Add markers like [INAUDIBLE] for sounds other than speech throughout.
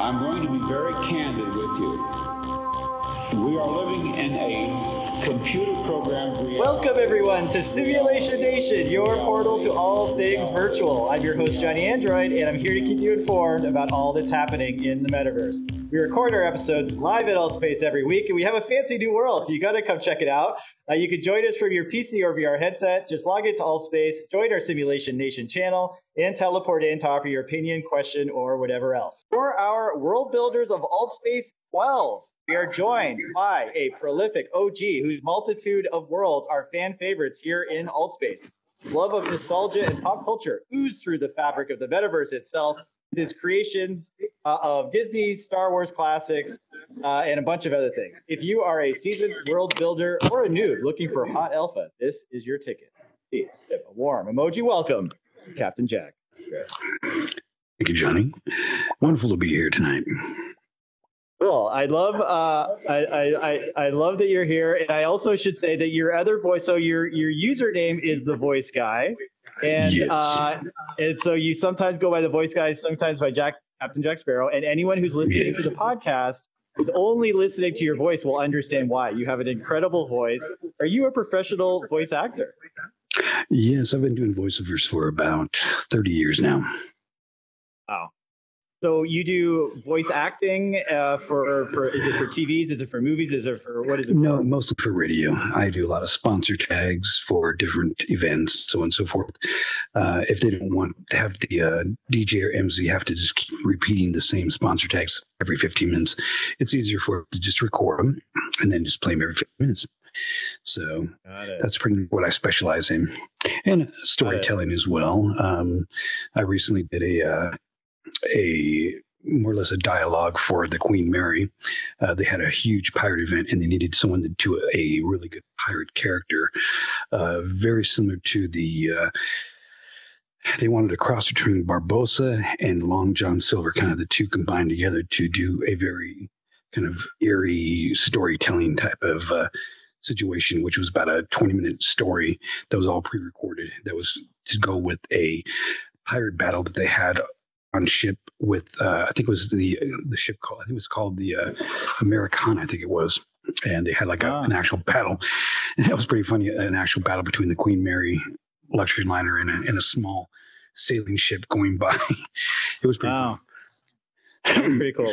I'm going to be very candid with you. We are living in a computer programmed reality. Welcome, everyone, to Simulation Nation, your portal to all things virtual. I'm your host, Johnny Android, and I'm here to keep you informed about all that's happening in the metaverse. We record our episodes live at Altspace every week, and we have a fancy new world, so you got to come check it out. Uh, you can join us from your PC or VR headset. Just log into Altspace, join our Simulation Nation channel, and teleport in to offer your opinion, question, or whatever else. For our World Builders of Altspace 12, we are joined by a prolific OG whose multitude of worlds are fan favorites here in Altspace. Love of nostalgia and pop culture ooze through the fabric of the metaverse itself. His creations uh, of Disney, Star Wars classics, uh, and a bunch of other things. If you are a seasoned world builder or a noob looking for hot alpha, this is your ticket. Please, a warm emoji welcome, Captain Jack. Thank you, Johnny. Wonderful to be here tonight. Cool. I love uh, I, I, I I love that you're here, and I also should say that your other voice. So your your username is the voice guy, and Yes. uh, and so you sometimes go by the voice guys, sometimes by Jack Captain Jack Sparrow, and anyone who's listening to the podcast who's only listening to your voice will understand why. You have an incredible voice. Are you a professional voice actor? Yes, I've been doing voiceovers for about 30 years now. Wow. So you do voice acting uh, for for is it for TVs? Is it for movies? Is it for what is it? No, for? mostly for radio. I do a lot of sponsor tags for different events, so on and so forth. Uh, if they don't want to have the uh, DJ or MC have to just keep repeating the same sponsor tags every 15 minutes, it's easier for to just record them and then just play them every 15 minutes. So that's pretty much what I specialize in, and storytelling as well. Um, I recently did a uh, a more or less a dialogue for the Queen Mary. Uh, they had a huge pirate event, and they needed someone to do a really good pirate character, uh, very similar to the. Uh, they wanted a cross between Barbossa and Long John Silver, kind of the two combined together to do a very kind of eerie storytelling type of uh, situation, which was about a 20 minute story that was all pre recorded. That was to go with a pirate battle that they had on ship with, uh, I think it was the the ship called, I think it was called the uh, Americana, I think it was. And they had like a, Ah. an actual battle. And [LAUGHS] that was pretty funny an actual battle between the Queen Mary luxury liner and a, and a small sailing ship going by. [LAUGHS] it was pretty Wow. pretty cool.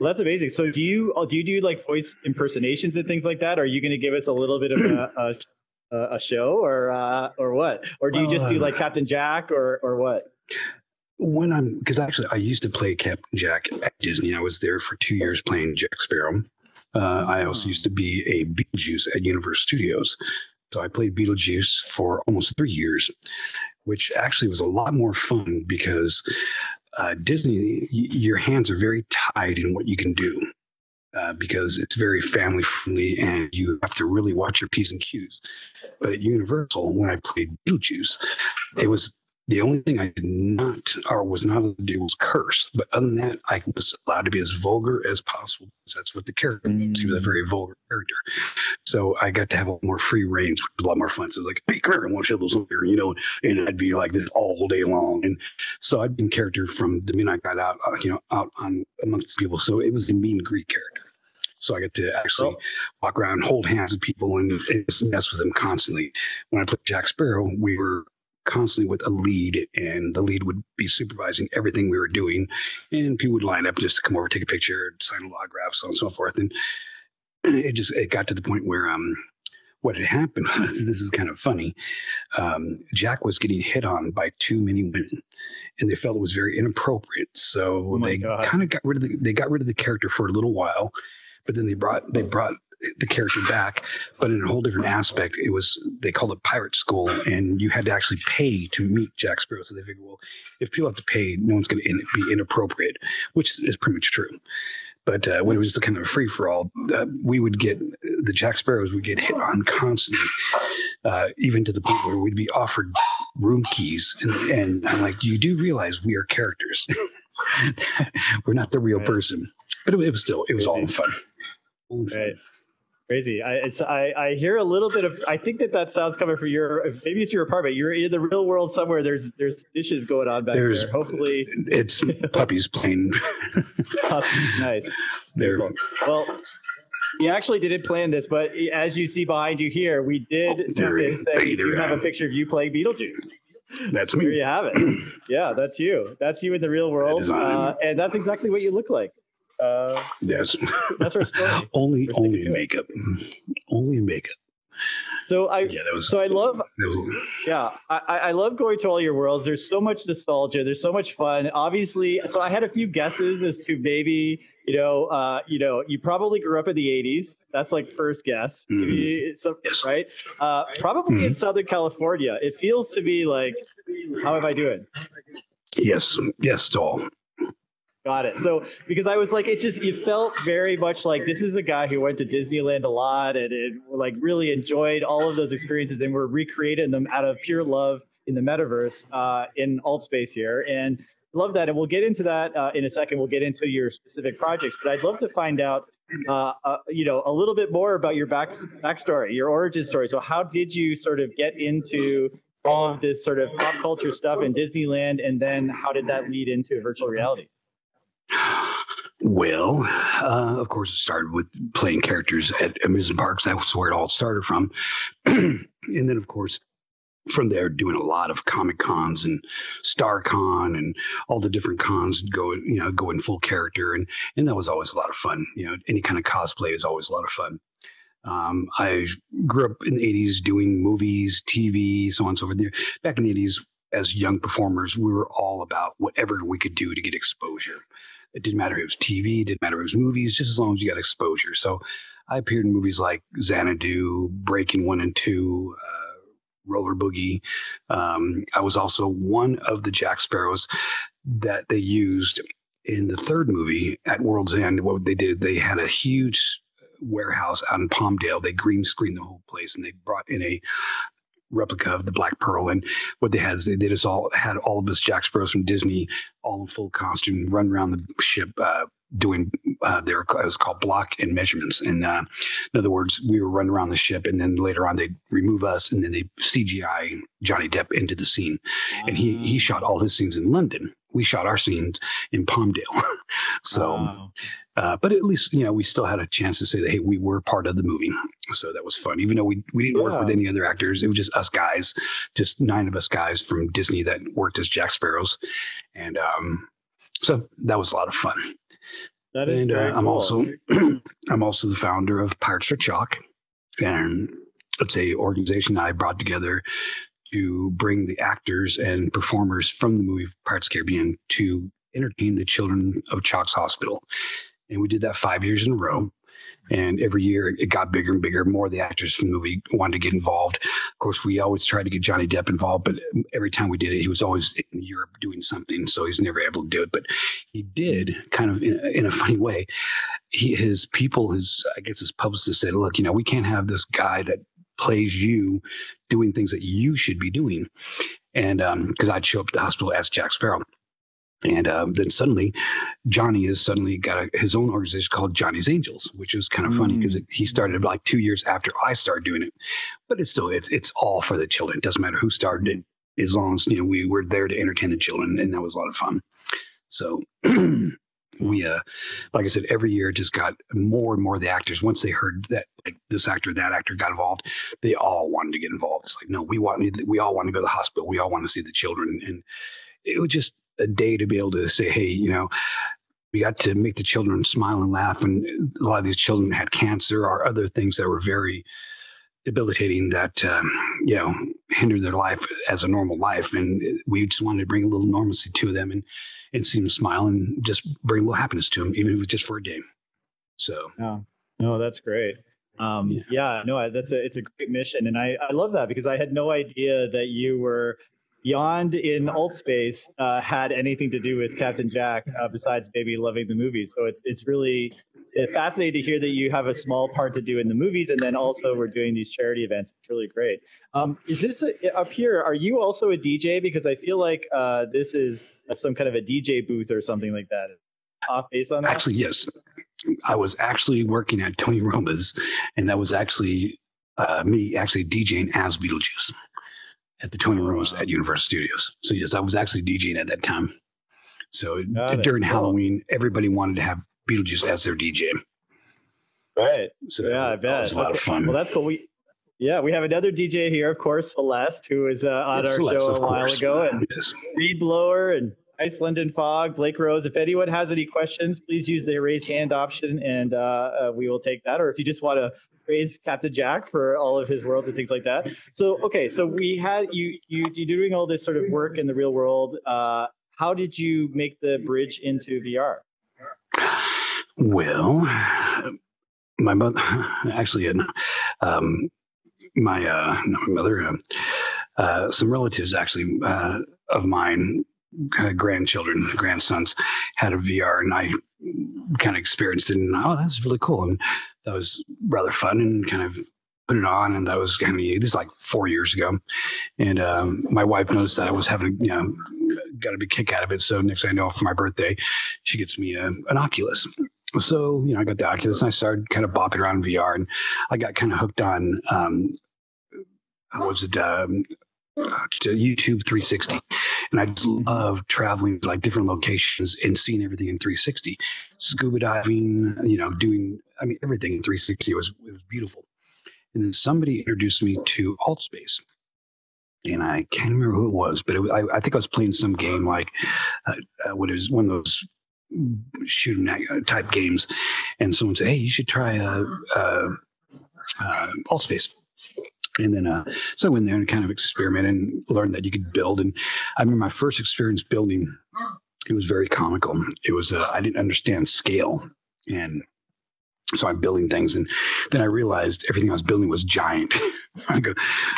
Well, that's amazing. So, do you uh, do you do like voice impersonations and things like that? Are you going to give us a little bit of a [CLEARS THROAT] a, a- a show or uh, or what? Or do you just do Uh, like Captain Jack or or what? When I'm because actually I used to play Captain Jack at Disney. I was there for two years playing Jack Sparrow. Uh, I also used to be a Beetlejuice at Universal Studios. So I played Beetlejuice for almost three years, which actually was a lot more fun because uh, Disney, y- your hands are very tied in what you can do. Uh, because it's very family friendly and you have to really watch your P's and Q's. But at Universal, when I played Beetlejuice, it was the only thing I did not or was not allowed to do was curse. But other than that, I was allowed to be as vulgar as possible because that's what the character was. He was a very vulgar character. So I got to have a more free range, which was a lot more fun. So it was like, hey, come here, I want to show those over here, you know, and I'd be like this all day long. And so I'd been character from the minute I got out, uh, you know, out on amongst people. So it was a mean Greek character. So I got to actually Oh. walk around, hold hands with people, and mess with them constantly. When I played Jack Sparrow, we were constantly with a lead, and the lead would be supervising everything we were doing, and people would line up just to come over, take a picture, sign a autographs, so on and so forth. And it just it got to the point where um, what had happened [LAUGHS] was this is kind of funny. Um, Jack was getting hit on by too many women, and they felt it was very inappropriate. So Oh they kind of got rid of the they got rid of the character for a little while, but then they brought they brought the character back, but in a whole different aspect. It was they called it pirate school, and you had to actually pay to meet Jack Sparrow. So they figured, well, if people have to pay, no one's going to in, be inappropriate, which is pretty much true. But uh, when it was kind of a free for all, uh, we would get the Jack Sparrows would get hit on constantly, uh, even to the point where we'd be offered room keys, and, and I'm like, you do realize we are characters. [LAUGHS] We're not the real Right. person, but it, it was still it was all fun. All in fun. Crazy. I, it's, I I hear a little bit of. I think that that sounds coming from your. Maybe it's your apartment. You're in the real world somewhere. There's there's dishes going on back There's- there. Hopefully, [LAUGHS] It's puppies playing. [LAUGHS] puppies. Nice. They're Well, we actually didn't plan this, but as you see behind you here, we did There- notice that we there do have a picture of you playing Beetlejuice. that's There me. you have it. [CLEARS THROAT] Yeah, that's you. That's you in the real world, I. uh, and that's exactly what you look like. Uh, Yes. that's our story. [LAUGHS] only We're only in it. makeup. [LAUGHS] Only in makeup. So I, Yeah, that was. so I love was Yeah, I, I love going to all your worlds. There's so much nostalgia. There's so much fun. Obviously, so I had a few guesses as to maybe you know, uh, you know, you probably grew up in the '80s. That's like first guess, Mhm. Maybe it's Yes. right? Uh, probably in Southern California. It feels to be like, how am I doing? yes, yes, to all. Got it. So because I was like, it just it felt very much like this is a guy who went to Disneyland a lot and like really enjoyed all of those experiences and we're recreating them out of pure love in the metaverse uh, in alt space here and love that and we'll get into that uh, in a second. We'll get into your specific projects, but I'd love to find out. Uh, uh, you know a little bit more about your back backstory, your origin story. So, how did you sort of get into all of this sort of pop culture stuff in Disneyland, and then how did that lead into virtual reality? Well, uh, of course, it started with playing characters at amusement parks. That's where it all started from. [CLEARS THROAT] and then, of course, from there, doing a lot of comic cons and Star Con and all the different cons go, you know, go in full character. And, and that was always a lot of fun. You know, any kind of cosplay is always a lot of fun. Um, I grew up in the 80s doing movies, TV, so on and so forth. Back in the 80s, as young performers, we were all about whatever we could do to get exposure. It didn't matter if it was TV, it didn't matter if it was movies, just as long as you got exposure. So I appeared in movies like Xanadu, Breaking One and Two, uh, Roller Boogie. Um, I was also one of the Jack Sparrows that they used in the third movie at World's End. What they did, they had a huge warehouse out in Palmdale. They green screened the whole place and they brought in a replica of the Black Pearl. And what they had is they did us all had all of us Jack Sparrows from Disney all in full costume, run around the ship uh, doing uh, their it was called block and measurements. And uh, in other words, we were running around the ship, and then later on they remove us, and then they CGI Johnny Depp into the scene. And he he shot all his scenes in London. We shot our scenes in Palmdale. [LAUGHS] so. Wow. Uh, but at least you know we still had a chance to say that hey we were part of the movie so that was fun even though we, we didn't work with any other actors it was just us guys just nine of us guys from disney that worked as jack sparrows and um, so that was a lot of fun that is and uh, i'm cool. also [CLEARS THROAT] i'm also the founder of pirates for CHOC and it's a organization that i brought together to bring the actors and performers from the movie pirates of the caribbean to entertain the children of CHOC's hospital and we did that five years in a row. And every year it got bigger and bigger. More of the actors from the movie wanted to get involved. Of course, we always tried to get Johnny Depp involved, but every time we did it, he was always in Europe doing something, so he's never able to do it. But he did, kind of in, in a funny way. He, his people, his I guess his publicist said, "Look, you know, we can't have this guy that plays you doing things that you should be doing." And because I'd show up at the hospital as Jack Sparrow. And um, then suddenly, Johnny has suddenly got a, his own organization called Johnny's Angels, which is kind of funny because he started like two years after I started doing it. But it's still it's it's all for the children. It doesn't matter who started it, as long as you know we were there to entertain the children, and that was a lot of fun. So. [CLEARS THROAT] We, uh, like I said, every year just got more and more of the actors. Once they heard that, like this actor, that actor got involved, they all wanted to get involved. It's like, no, we want, we all want to go to the hospital. We all want to see the children, and it was just a day to be able to say, hey, you know, we got to make the children smile and laugh. And a lot of these children had cancer or other things that were very debilitating that, um, you know, hindered their life as a normal life. And we just wanted to bring a little normalcy to them and, and see them smile and just bring a little happiness to them, even if it was just for a day. So, No, no, that's great. Um, Yeah. yeah. no, I- that's a it's a great mission, and I I love that because I had no idea that you were beyond in alt space uh, had anything to do with Captain Jack uh, besides maybe loving the movies. So it's it's really fascinating to hear that you have a small part to do in the movies, and then also we're doing these charity events. It's really great. Um, is this a, up here? Are you also a DJ? Because I feel like uh, this is some kind of a DJ booth or something like that. Off base on that. Actually, yes. I was actually working at Tony Roma's, and that was actually uh, me actually DJing as Beetlejuice at the Tony Roma's at Universal Studios. So yes, I was actually DJing at that time. So Got it. during Cool. Halloween, everybody wanted to have Beetlejuice as their DJ. Right. So Yeah, I bet. was a lot of fun. Well, that's cool. We yeah, we have another DJ here, of course, Celeste, who was uh, on our Celeste, show a while course. ago, and Yes. Reed Blower and Iceland and Fog, Blake Rose. If anyone has any questions, please use the raise hand option, and uh, uh, we will take that. Or if you just want to praise Captain Jack for all of his worlds and things like that. So okay, so we had you you you doing all this sort of work in the real world. Uh, how did you make the bridge into VR? Well, my mother [LAUGHS] actually, uh, um, my uh, my mother, um, uh, some relatives actually uh, of mine, uh, grandchildren, grandsons, had a VR, and I kind of experienced it, and oh, that's really cool, and that was rather fun, and kind of put it on, and that was kind of this is like four years ago, and um, my wife noticed that I was having you know got a big kick out of it, so next thing I know, for my birthday, she gets me a, an Oculus. So, you know, I got the Oculus and I started kind of bopping around VR and I got kind of hooked on, um, was it, um, uh, to YouTube 360. And I just love traveling to like different locations and seeing everything in 360. Scuba diving, you know, doing, I mean, everything in 360 was, it was beautiful. And then somebody introduced me to AltSpace. And I can't remember who it was, but it was, I, I think I was playing some game like uh, uh, what is one of those shooting type games, and someone said, "Hey, you should try a, uh, AltSpace." And then, uh, so I went there and kind of experimented and learned that you could build. And I remember my first experience building; it was very comical. It was uh, I didn't understand scale, and so I'm building things, and then I realized everything I was building was giant. [LAUGHS]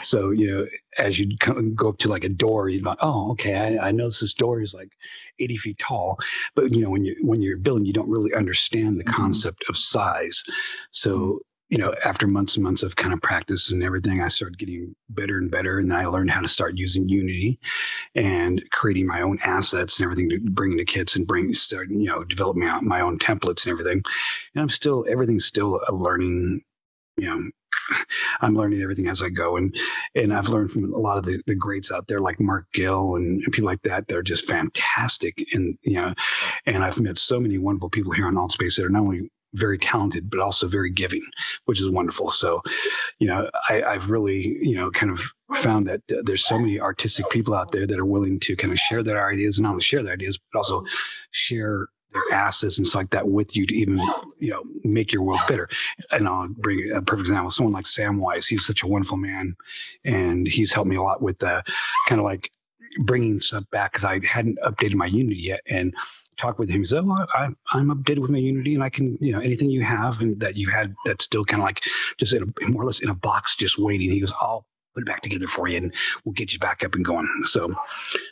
So you know, as you go up to like a door, you're like, oh, okay, I, I notice this door is like 80 feet tall, but you know, when you when you're building, you don't really understand the mm-hmm. concept of size. So mm-hmm. You know, after months and months of kind of practice and everything, I started getting better and better, and then I learned how to start using Unity and creating my own assets and everything to bring to kits and bring start you know develop my, my own templates and everything. And I'm still everything's still a learning, you know. [SIGHS] I'm learning everything as I go, and and I've learned from a lot of the, the greats out there, like Mark Gill and, and people like that. They're just fantastic, and you know, and I've met so many wonderful people here on AltSpace that are not only very talented but also very giving, which is wonderful. So, you know, I, I've really you know kind of found that there's so many artistic people out there that are willing to kind of share their ideas and not only share their ideas but also share their assets and stuff like that with you to even you know make your world better. And I'll bring a perfect example. Someone like Samwise, he's such a wonderful man, and he's helped me a lot with the kind of like bringing stuff back because I hadn't updated my Unity yet and talk with him. He said, "Oh, I, I'm updated with my Unity, and I can, you know, anything you have and that you had that's still kind of like just in a, more or less in a box, just waiting." He goes, "I'll put it back together for you, and we'll get you back up and going." So,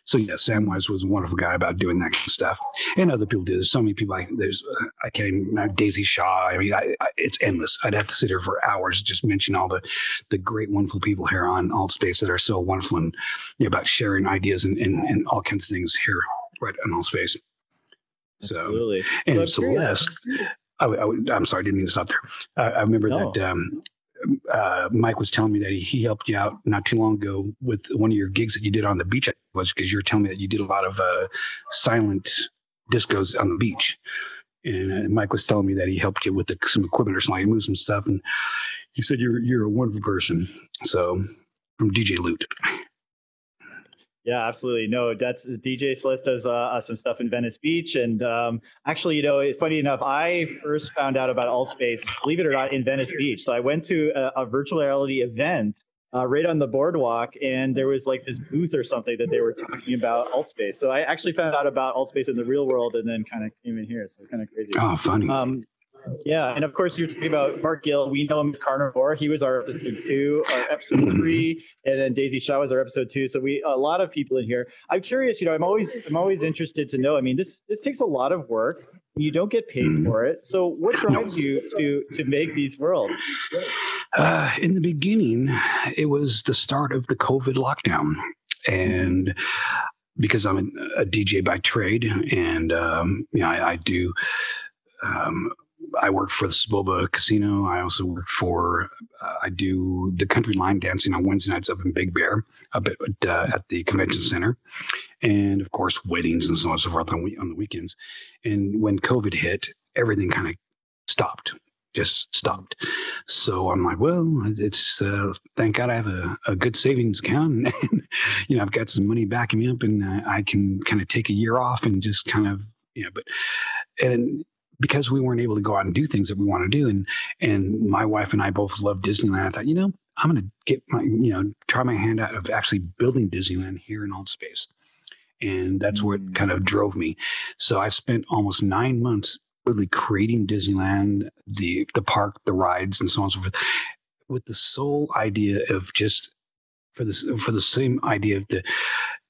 so yeah, Samwise was a wonderful guy about doing that kind of stuff, and other people do. There's so many people. I, there's, uh, I can't even uh, Daisy Shaw. I mean, I, I, it's endless. I'd have to sit here for hours just mention all the the great, wonderful people here on AltSpace that are so wonderful and you know, about sharing ideas and, and and all kinds of things here right on AltSpace. So Absolutely. and I'm curious. Celeste, I, I, am sorry, I didn't mean to stop there. I, I remember No. that um, uh, Mike was telling me that he, he helped you out not too long ago with one of your gigs that you did on the beach. Was because you were telling me that you did a lot of uh, silent discos on the beach, and uh, Mike was telling me that he helped you with the, some equipment or something, he moved some stuff, and he said you're you're a wonderful person. So from DJ Loot. Yeah, absolutely. No, that's DJ Celeste does uh, uh, some stuff in Venice Beach, and um, actually, you know, it's funny enough. I first found out about AltSpace, believe it or not, in Venice Beach. So I went to a, a virtual reality event uh, right on the boardwalk, and there was like this booth or something that they were talking about AltSpace. So I actually found out about AltSpace in the real world, and then kind of came in here. So it's kind of crazy. Oh, funny. Um, yeah, and of course you're talking about Mark Gill. We know him as Carnivore. He was our episode two, our episode [CLEARS THROAT] three, and then Daisy Shaw was our episode two. So we a lot of people in here. I'm curious. You know, I'm always I'm always interested to know. I mean, this this takes a lot of work. You don't get paid Mhm. for it. So what drives you to to make these worlds? Uh, in the beginning, it was the start of the COVID lockdown. And because I'm a, a DJ by trade and, um, you know, I, I do, um, I work for the Soboba Casino. I also work for, uh, I do the country line dancing on Wednesday nights up in Big Bear, up at, uh, at the convention center. And of course, weddings and so on and so forth on, on the weekends. And when COVID hit, everything kind of stopped just stopped. So I'm like, well, it's uh, thank God I have a, a good savings account, [LAUGHS] and you know I've got some money backing me up, and uh, I can kind of take a year off and just kind of you know, but and because we weren't able to go out and do things that we want to do, and and my wife and I both love Disneyland, I thought, you know, I'm going to get my you know try my hand out of actually building Disneyland here in old Altspace. And that's what mm. kind of drove me. So I spent almost nine months literally creating Disneyland, the the park, the rides, and so on and so forth, with the sole idea of just for this for the same idea of the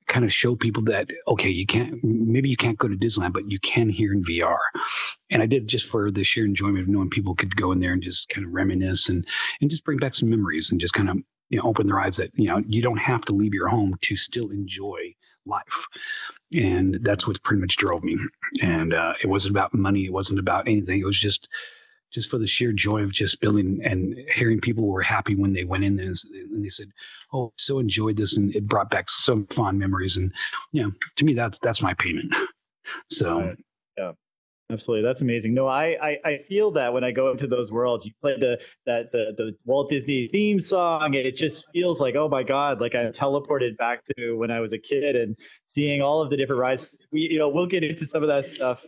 kind of show people that okay, you can't maybe you can't go to Disneyland, but you can here in VR. And I did just for the sheer enjoyment of knowing people could go in there and just kind of reminisce and and just bring back some memories and just kind of you know open their eyes that you know you don't have to leave your home to still enjoy life. And that's what pretty much drove me. And uh, it wasn't about money. It wasn't about anything. It was just just for the sheer joy of just building and hearing people were happy when they went in and, and they said oh so enjoyed this and it brought back some fond memories. And you know to me that's that's my payment. [LAUGHS] So yeah. Absolutely, that's amazing. No, I, I, I feel that when I go into those worlds, you play the that the the Walt Disney theme song, it just feels like oh my god, like I'm teleported back to when I was a kid and seeing all of the different rides. We you know we'll get into some of that stuff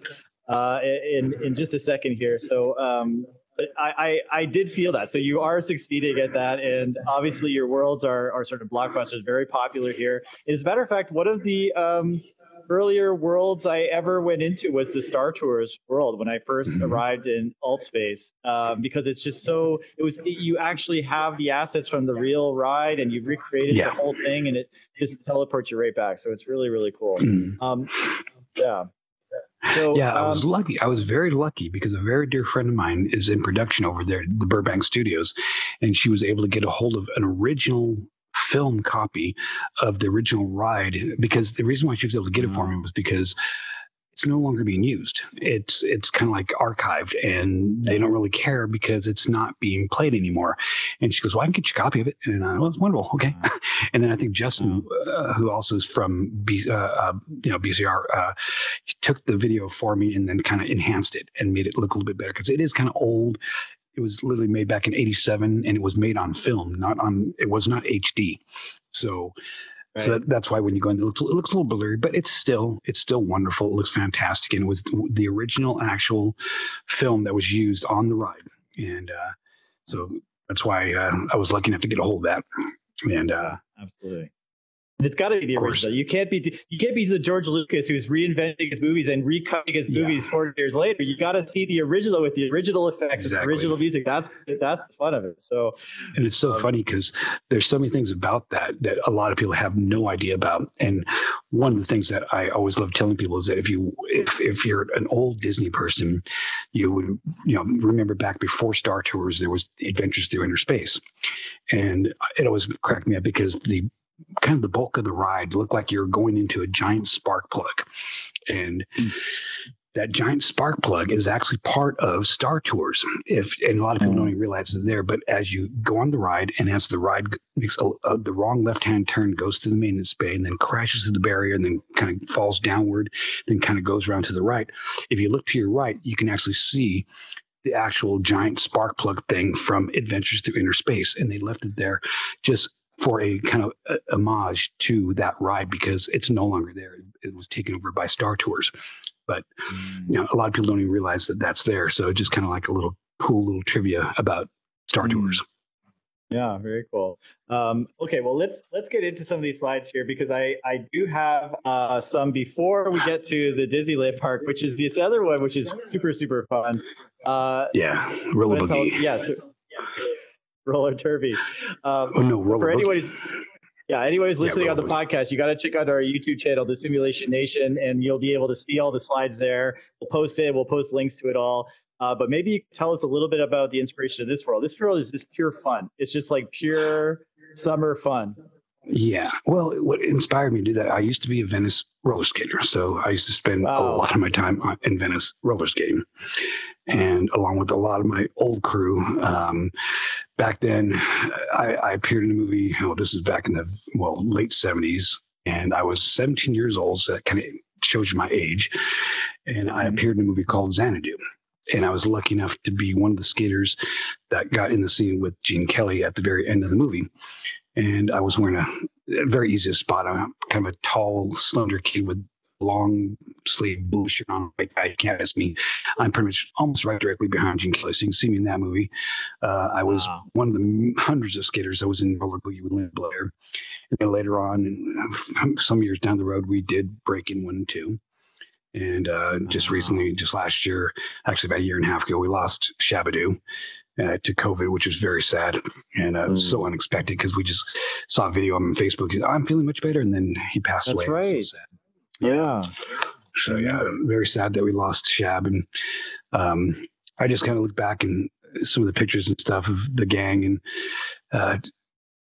uh, in in just a second here. So um, I, I, I did feel that. So you are succeeding at that, and obviously your worlds are are sort of blockbusters, very popular here. As a matter of fact, one of the um, earlier worlds I ever went into was the Star Tours world when I 1st mm-hmm. arrived in Altspace, um, because it's just so it was you actually have the assets from the real ride and you've recreated yeah. the whole thing and it just teleports you right back. So it's really really cool. Mm. Um, yeah. So, yeah, I was um, lucky. I was very lucky because a very dear friend of mine is in production over there, the Burbank Studios, and she was able to get a hold of an original film copy of the original ride because the reason why she was able to get it for me was because it's no longer being used. It's it's kind of like archived, and they don't really care because it's not being played anymore. And she goes, "Well, I can get you a copy of it." And I, well, it's wonderful. Okay. [LAUGHS] and then I think Justin, uh, who also is from B, uh, uh, you know BCR, uh, took the video for me and then kind of enhanced it and made it look a little bit better because it is kind of old it was literally made back in 87 and it was made on film not on it was not hd so right. so that, that's why when you go in it looks, it looks a little blurry but it's still it's still wonderful. It looks fantastic. And it was the original actual film that was used on the ride. And uh, so that's why uh, i was lucky enough to get a hold of that. And uh, absolutely it's got to be the original. You can't be you can't be the George Lucas who's reinventing his movies and recutting his yeah. movies 40 years later. You got to see the original with the original effects, exactly. the original music. That's that's the fun of it. So, and it's so um, funny because there's so many things about that that a lot of people have no idea about. And one of the things that I always love telling people is that if you if if you're an old Disney person, you would you know remember back before Star Tours there was Adventures Through Inner Space, and it always cracked me up because the kind of the bulk of the ride looked like you're going into a giant spark plug. And mm. that giant spark plug is actually part of Star Tours. If and a lot of people mm. don't even realize it's there, but as you go on the ride and as the ride makes a, a, the wrong left-hand turn, goes to the maintenance bay and then crashes to the barrier and then kind of falls downward, then kind of goes around to the right. If you look to your right, you can actually see the actual giant spark plug thing from Adventures Through Inner Space, and they left it there just for a kind of a, homage to that ride because it's no longer there. It was taken over by Star Tours, but mm. you know a lot of people don't even realize that that's there. So just kind of like a little cool little trivia about Star mm. Tours. Yeah, very cool. Um, okay, well let's let's get into some of these slides here because I I do have uh, some before we get to the Disneyland park, which is this other one, which is super super fun. Uh, yeah, roller boogie. Yes. Yeah, roller derby. Um, oh no, roller for anyone who's yeah, anyone who's listening yeah, on the podcast, you got to check out our YouTube channel, The Simulation Nation, and you'll be able to see all the slides there. We'll post it. We'll post links to it all. Uh, but maybe you tell us a little bit about the inspiration of this world. This world is just pure fun. It's just like pure summer fun. Yeah. Well, what inspired me to do that, I used to be a Venice roller skater. So I used to spend Wow. a lot of my time in Venice roller skating. And along with a lot of my old crew, um, back then I, I appeared in a movie. Oh, this is back in the well late seventies, and I was 17 years old. So that kind of shows you my age. And I Mhm. appeared in a movie called Xanadu. And I was lucky enough to be one of the skaters that got in the scene with Gene Kelly at the very end of the movie. And I was wearing a, a very easy spot. I'm kind of a tall, slender kid with long sleeve blue shirt on. White guy you can't miss me. I'm pretty much almost right directly behind Gene Kelly. So you can see me in that movie. Uh, I was Wow. one of the hundreds of skaters that was in Roller Boogie with Linda Blair. And then later on, uh, some years down the road, we did break in one and two. And uh, just Wow. recently, just last year, actually about a year and a half ago, we lost Shabba-Doo uh, to COVID, which was very sad and uh, it was Mm. so unexpected because we just saw a video on Facebook. I'm feeling much better, and then he passed That's away. Right. So. Yeah. so yeah, very sad that we lost Shab, and um, I just kind of look back and some of the pictures and stuff of the gang, and uh,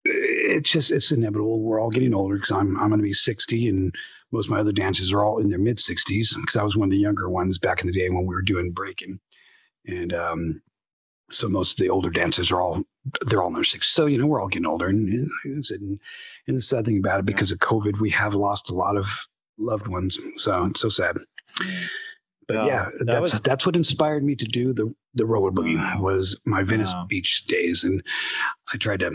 it's just it's inevitable. We're all getting older because I'm I'm going to be 60, and most of my other dancers are all in their mid 60s because I was one of the younger ones back in the day when we were doing breaking, and um, so most of the older dancers are all they're all in their 60s. So you know we're all getting older, and and, and the sad thing about it because of COVID, we have lost a lot of loved ones. So it's so sad. But Yeah, yeah, that that's was- that's what inspired me to do the the roller boogie was my Venice. Beach days, and I tried to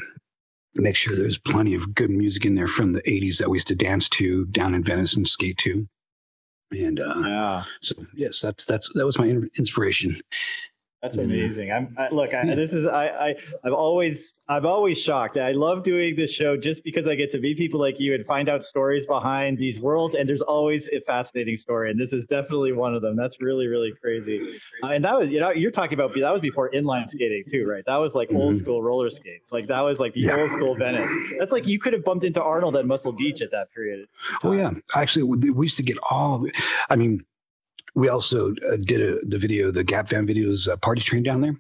make sure there's plenty of good music in there from the '80s that we used to dance to down in Venice and skate to. And uh, Yeah. so, yes, that's that's that was my inspiration. That's amazing. I'm I, look. I, this is I, I. I'm always. I'm always shocked. I love doing this show just because I get to meet people like you and find out stories behind these worlds. And there's always a fascinating story, and this is definitely one of them. That's really really crazy. Uh, and that was you know you're talking about that was before inline skating too, right? That was like old Mhm. school roller skates. Like that was like the Yeah. old school Venice. That's like you could have bumped into Arnold at Muscle Beach at that period. Oh yeah, actually, we we used to get all. the- I mean, we also uh, did a, the video, the Gap Band videos, uh, party train down there.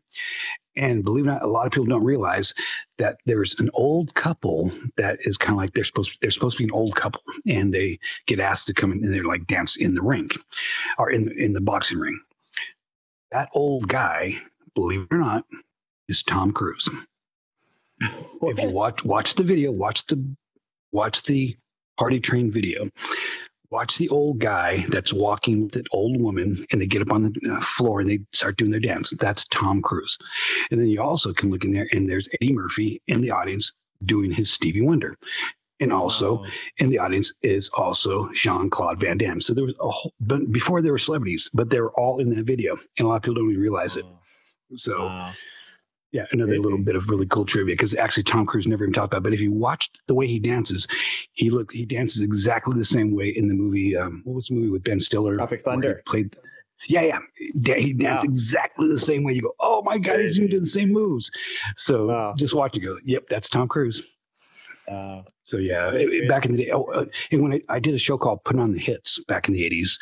And believe it or not, a lot of people don't realize that there's an old couple that is kind of like they're supposed they're supposed to be an old couple, and they get asked to come in and they're like dance in the rink, or in the, in the boxing ring. That old guy, believe it or not, is Tom Cruise. If you watch watch the video, watch the watch the party train video. Watch the old guy that's walking with an old woman, and they get up on the uh, floor and they start doing their dance. That's Tom Cruise. And then you also can look in there, and there's Eddie Murphy in the audience doing his Stevie Wonder. And also Wow. in the audience is also Jean Claude Van Damme. So there was a whole, but before they were celebrities, but they were all in that video, and a lot of people don't even realize it. So Wow. Yeah, another little bit of really cool trivia because actually Tom Cruise never even talked about. it, But if you watched the way he dances, he look he dances exactly the same way in the movie. Um, what was the movie with Ben Stiller? Tropic Thunder. played. Yeah, yeah, Da- he danced Wow. exactly the same way. You go, oh my god, he's doing the same moves. So Wow. just watch it. Go, yep, that's Tom Cruise. Uh, So yeah, it- it- back in the day, oh, uh, when I, I did a show called "Put on the Hits" back in the '80s,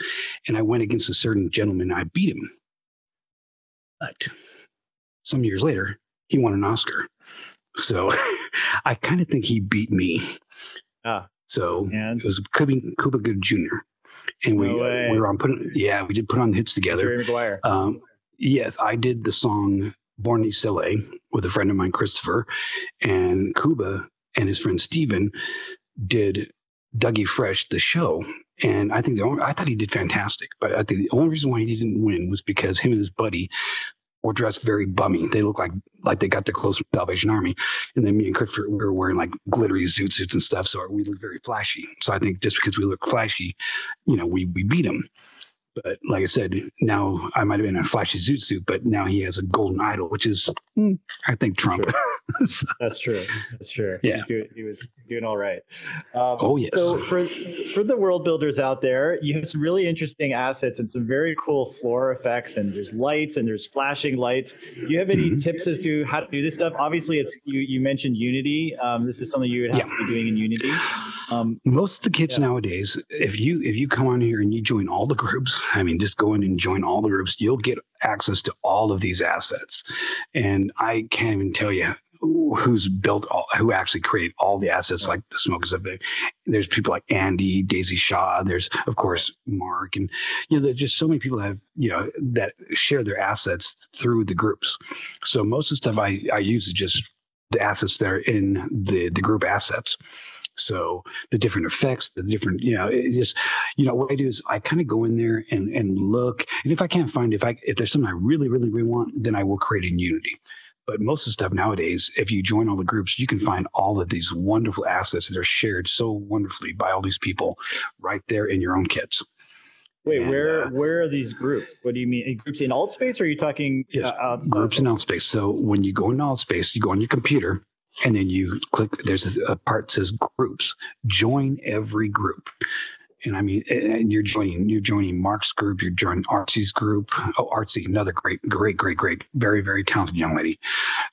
and I went against a certain gentleman, I beat him. But some years later, he won an Oscar. So [LAUGHS] I kind of think he beat me. Ah. So and it was Cuba, Cuba Gooding Jr. And we No we were on putting yeah we did put on the hits together. Jerry Maguire. Um, yes, I did the song Born East LA with a friend of mine, Christopher, and Cuba and his friend Steven did Dougie Fresh, the show. And I think the only, I thought he did fantastic, but I think the only reason why he didn't win was because him and his buddy were dressed very bummy. They look like like they got their clothes from Salvation Army, and then me and Christopher we were wearing like glittery zoot suits and stuff, so we look very flashy. So I think just because we look flashy, you know, we we beat him. But like I said, now I might have been in a flashy zoot suit, but now he has a golden idol, which is, mm, I think, Trump. [LAUGHS] So, That's true. That's true. Yeah. He's doing, he was doing all right. Um, Oh, yes. So for for the world builders out there, you have some really interesting assets and some very cool floor effects, and there's lights and there's flashing lights. Do you have any Mhm. tips as to how to do this stuff? Obviously, it's you. You mentioned Unity. Um, this is something you would have Yeah. to be doing in Unity. Um, most of the kids Yeah. nowadays, if you if you come on here and you join all the groups, I mean, just go in and join all the groups, you'll get access to all of these assets. And I can't even tell you who's built all, who actually create all the assets like the smokers of it. There's people like Andy, Daisy Shaw. There's of course Mark, and you know there's just so many people that have you know that share their assets through the groups. So most of the stuff I I use is just the assets that are in the the group assets. So the different effects, the different, you know, it just, you know, what I do is I kind of go in there and and look, and if I can't find, if I if there's something I really really really want, then I will create in Unity. But most of the stuff nowadays, if you join all the groups, you can find all of these wonderful assets that are shared so wonderfully by all these people right there in your own kits. Wait, And, where uh, where are these groups? What do you mean? Groups in alt space or are you talking Yes, uh, outside? groups in Altspace. So when you go in Altspace, you go on your computer and then you click, there's a, a part says groups. Join every group. And I mean, and you're joining, you're joining Mark's group, you're joining Artsy's group. Oh, Artsy, another great, great, great, great, very, very talented young lady.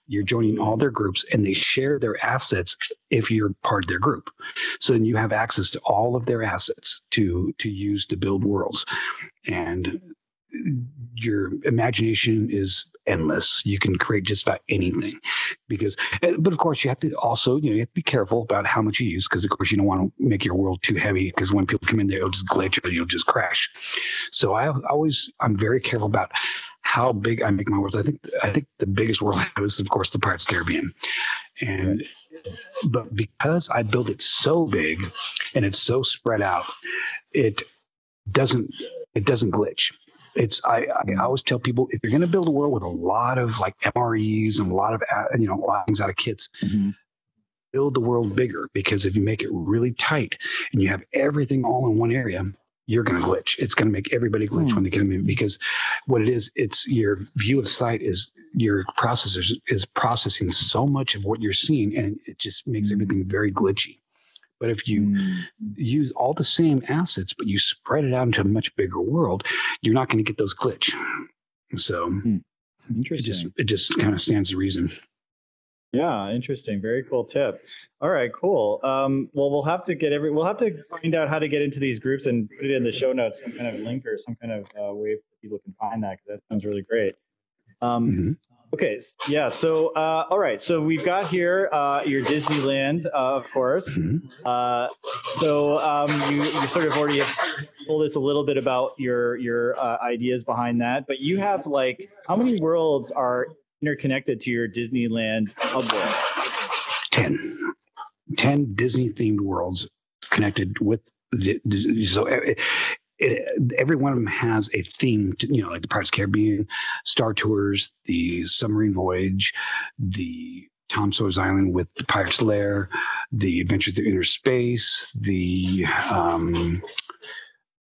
You're joining all their groups and they share their assets if you're part of their group. So then you have access to all of their assets to to use to build worlds. And your imagination is endless. You can create just about anything because, eh, but of course, you have to also, you know, you have to be careful about how much you use because, of course, you don't want to make your world too heavy because when people come in there, it'll just glitch or you'll just crash. So I always, I'm very careful about how big I make my worlds. I think, I think the biggest world I have is, of course, the Pirates of the Caribbean. And, but because I built it so big and it's so spread out, it doesn't, it doesn't glitch it's I, I always tell people if you're going to build a world with a lot of like MREs and a lot of uh, you know a lot of things out of kits, Mhm. build the world bigger because if you make it really tight and you have everything all in one area, you're going to glitch. It's going to make everybody glitch Hmm. when they come in because what it is, it's your view of sight is your processor is- is processing so much of what you're seeing and it just makes everything very glitchy. But if you Mm. use all the same assets, but you spread it out into a much bigger world, you're not going to get those glitch. So it just it just kind of stands to reason. Yeah, interesting. Very cool tip. All right, cool. Um, well, we'll have to get every. We'll have to find out how to get into these groups and put it in the show notes, some kind of link or some kind of uh, way people can find that. Because that sounds really great. Um, Mhm. Okay, yeah. So, uh, all right. So we've got here uh, your Disneyland, uh, of course. Mhm. Uh, so um, you you sort of already told us a little bit about your your uh, ideas behind that, but you have like how many worlds are interconnected to your Disneyland hub world? 10. 10 Disney themed worlds connected with the, the- so it, every one of them has a theme to, you know like the Pirates of Caribbean, Star Tours, the Submarine Voyage, the Tom Sawyer's Island with the Pirate's Lair, the Adventures Through Inner Space, the um,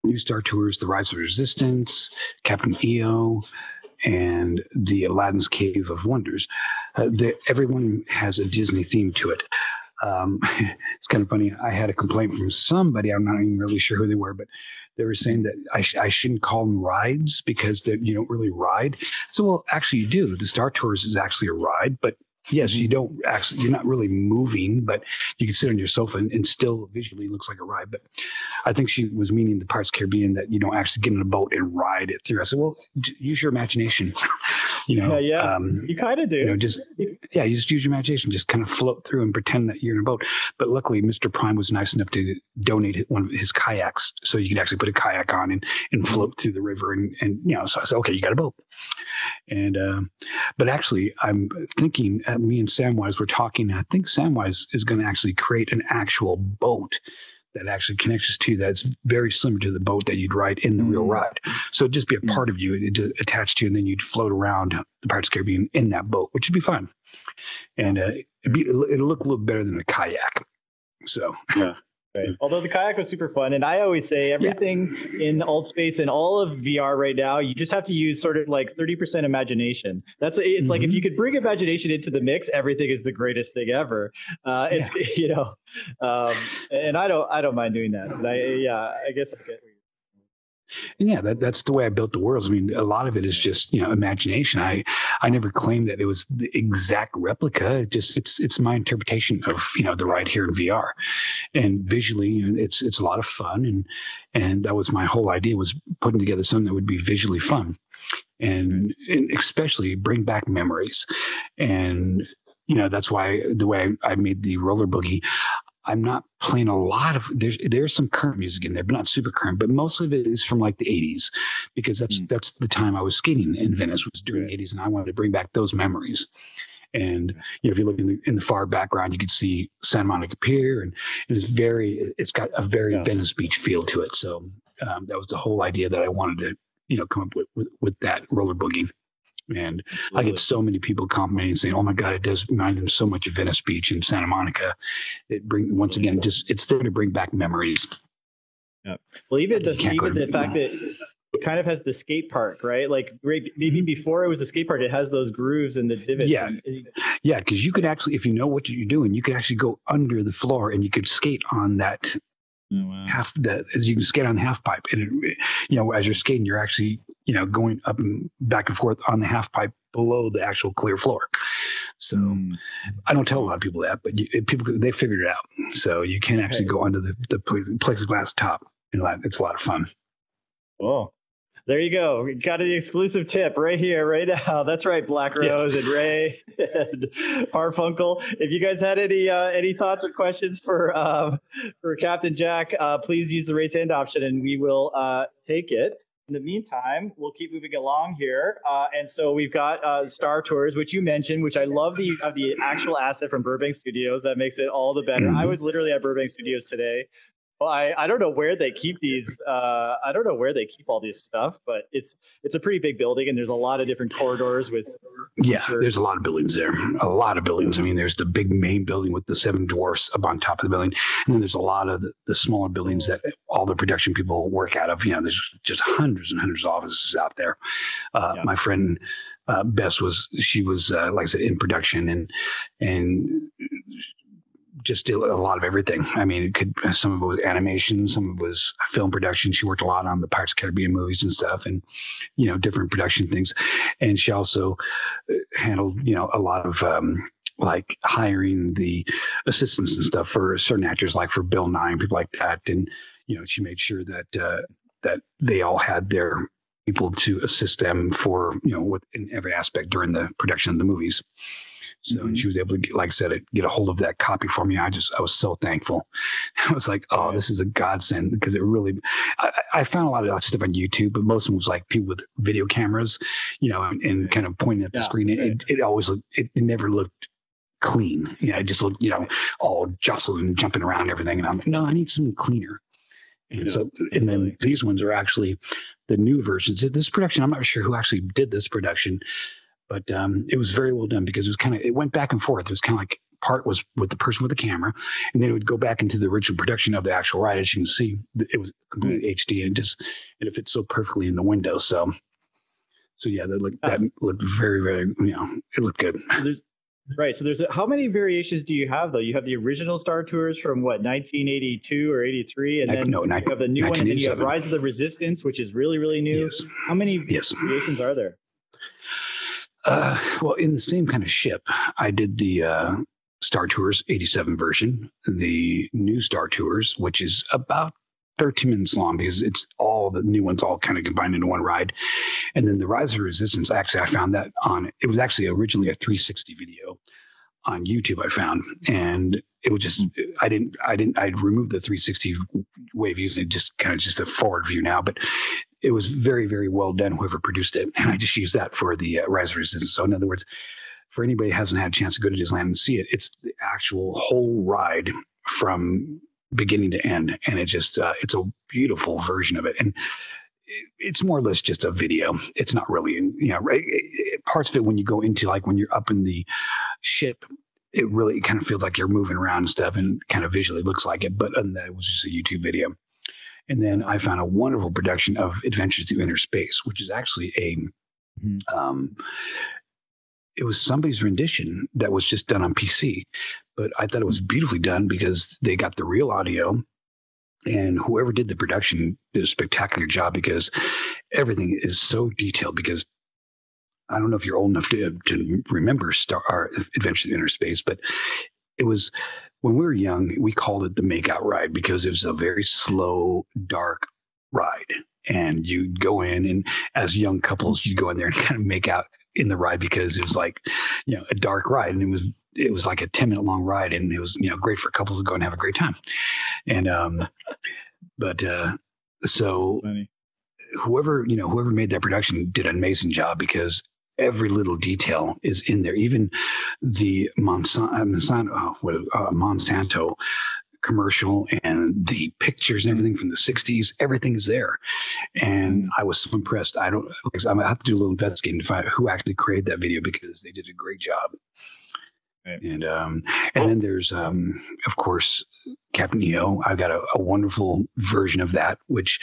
New Star Tours, the Rise of Resistance, Captain EO, and the Aladdin's Cave of Wonders. Uh, the, everyone has a Disney theme to it. Um, [LAUGHS] it's kind of funny. I had a complaint from somebody. I'm not even really sure who they were, but they were saying that I, sh- I shouldn't call them rides because you don't really ride. So, well, actually, you do. The Star Tours is actually a ride, but yes, you don't actually. You're not really moving, but you can sit on your sofa and, and still visually looks like a ride. But I think she was meaning the parts Caribbean that you don't actually get in a boat and ride it through. I said, well, j- use your imagination. [LAUGHS] you know, Yeah, yeah. Um, You kind of do. you know, just yeah, you just use your imagination, just kind of float through and pretend that you're in a boat. But luckily, Mr. Prime was nice enough to donate one of his kayaks, so you could actually put a kayak on and, and float through the river. And and you know, so I said, okay, you got a boat. And um, but actually, I'm thinking. Uh, me and Samwise were talking. I think Samwise is going to actually create an actual boat that actually connects us to that's very similar to the boat that you'd ride in the real Mm. ride. So it'd just be a part of you, it just attached to you, and then you'd float around the Pirates of the Caribbean in that boat, which would be fun. And uh, it'd, be, it'll it'll look a little better than a kayak. So [LAUGHS] Right. Although the kayak was super fun, and I always say everything in alt space and all of VR right now, you just have to use sort of like thirty percent imagination. That's it's like if Mhm. you could bring imagination into the mix, everything is the greatest thing ever. Uh, it's [LAUGHS] you know, um, and I don't I don't mind doing that, but I yeah I guess I get. And yeah, that, that's the way I built the worlds. I mean, a lot of it is just you know imagination. I I never claimed that it was the exact replica. It just it's it's my interpretation of you know the ride here in VR, and visually you know, it's it's a lot of fun and and that was my whole idea was putting together something that would be visually fun, and, and especially bring back memories, and you know that's why the way I, I made the roller boogie. I'm not playing a lot of there's there's some current music in there, but not super current. But most of it is from like the 80s, because that's Mm. that's the time I was skating in Venice was during the 80s, and I wanted to bring back those memories. And you know, if you look in the, in the far background, you can see Santa Monica Pier, and it is very it's got a very Yeah. Venice Beach feel to it. So um, that was the whole idea that I wanted to you know come up with with, with that roller boogie. And I get so many people complimenting, saying, "Oh my God, it does remind them so much of Venice Beach and Santa Monica." It bring once again, just it's there to bring back memories. Yeah. Well, even the even the fact that it kind of has the skate park, right? Like maybe mm-hmm. before it was a skate park, it has those grooves and the divots. Yeah. Yeah, because you could actually, if you know what you're doing, you could actually go under the floor and you could skate on that Oh, half. That you can skate on the half pipe, and it, you know as you're skating, you're actually you know going up and back and forth on the half pipe below the actual clear floor. So Mm. I don't tell a lot of people that, but you, people they figured it out. So you can actually Okay. go under the the plexiglass top, and it's a lot of fun. Cool. There you go. We got the exclusive tip right here, right now. [LAUGHS] That's right, Black Yes. Rose and Ray and [LAUGHS] Harfunkel. If you guys had any uh, any thoughts or questions for um, for Captain Jack, uh, please use the raise hand option, and we will uh, take it. In the meantime, we'll keep moving along here. Uh, and so we've got uh, Star Tours, which you mentioned, which I love the of the actual asset from Burbank Studios. That makes it all the better. I Mhm. was literally at Burbank Studios today. Well, I, I don't know where they keep these. Uh, I don't know where they keep all this stuff, but it's it's a pretty big building, and there's a lot of different corridors with. Yeah, there's a lot of buildings there. A lot of buildings. I mean, there's the big main building with the seven dwarfs up on top of the building, and then there's a lot of the, the smaller buildings that all the production people work out of. You know, there's just hundreds and hundreds of offices out there. Uh, Yeah. My friend uh, Bess was she was uh, like I said in production and and just did a lot of everything. I mean, it could some of it was animation, some of it was film production. She worked a lot on the Pirates of Caribbean movies and stuff, and you know different production things. And she also uh, handled you know a lot of um, like hiring the assistants and stuff for certain actors, like for Bill Nighy and people like that. And you know she made sure that uh, that they all had their people to assist them for you know with in every aspect during the production of the movies. So and Mhm. she was able to, get, like I said, get a hold of that copy for me. I just, I was so thankful. [LAUGHS] I was like, oh, this is a godsend because it really. I, I found a lot of stuff on YouTube, but most of them was like people with video cameras, you know, and, and kind of pointing at the Yeah, screen. It, right. it, it always looked, it, it never looked clean. Yeah, it just looked, you know, all jostled and jumping around and everything. And I'm like, no, I need something cleaner. And Yeah, so, and then these ones are actually the new versions. This production, I'm not sure who actually did this production, but um, it was very well done because it was kind of it went back and forth. It was kind of like part was with the person with the camera, and then it would go back into the original production of the actual ride. As you can see, it was completely HD and it just and it fits so perfectly in the window. So, so yeah, that looked that looked very very you know it looked good. So right. So there's a, how many variations do you have though? You have the original Star Tours from what 1982 or 83, and then no, you have the new one, and then you have Rise of the Resistance, which is really really new. Yes. How many Yes. variations are there? Uh, well, in the same kind of ship, I did the uh, Star Tours 87 version, the new Star Tours, which is about 13 minutes long because it's all the new ones all kind of combined into one ride. And then the Rise of Resistance, actually, I found that on it was actually originally a 360 video on YouTube I found. And it was just I didn't I didn't I'd removed the 360 way views and it just kind of just a forward view now, but it was very, very well done, whoever produced it. And I just used that for the uh, Rise of Resistance. So, in other words, for anybody who hasn't had a chance to go to Disneyland and see it, it's the actual whole ride from beginning to end. And it just, uh, it's a beautiful version of it. And it's more or less just a video. It's not really, you know, parts of it when you go into like when you're up in the ship, it really kind of feels like you're moving around and stuff and kind of visually looks like it. But than that, it was just a YouTube video. And then I found a wonderful production of Adventures Through Inner Space, which is actually a, Mhm. um, it was somebody's rendition that was just done on PC. But I thought it was beautifully done because they got the real audio and whoever did the production did a spectacular job because everything is so detailed because I don't know if you're old enough to, to remember Star Adventures in Inner Space, but it was when we were young, we called it the makeout ride because it was a very slow, dark ride. And you'd go in and as young couples, you'd go in there and kind of make out in the ride because it was like, you know, a dark ride. And it was it was like a 10 minute long ride and it was you know great for couples to go and have a great time and um but uh so whoever you know whoever made that production did an amazing job because every little detail is in there. Even the monsanto, uh, monsanto, uh, uh, monsanto commercial and the pictures and everything from the 60s everything is there. And i was so impressed. I don't i'm gonna have to do a little investigating to find out who actually created that video because they did a great job. Right. and um and then there's um of course captain eo i've got a, a wonderful version of that which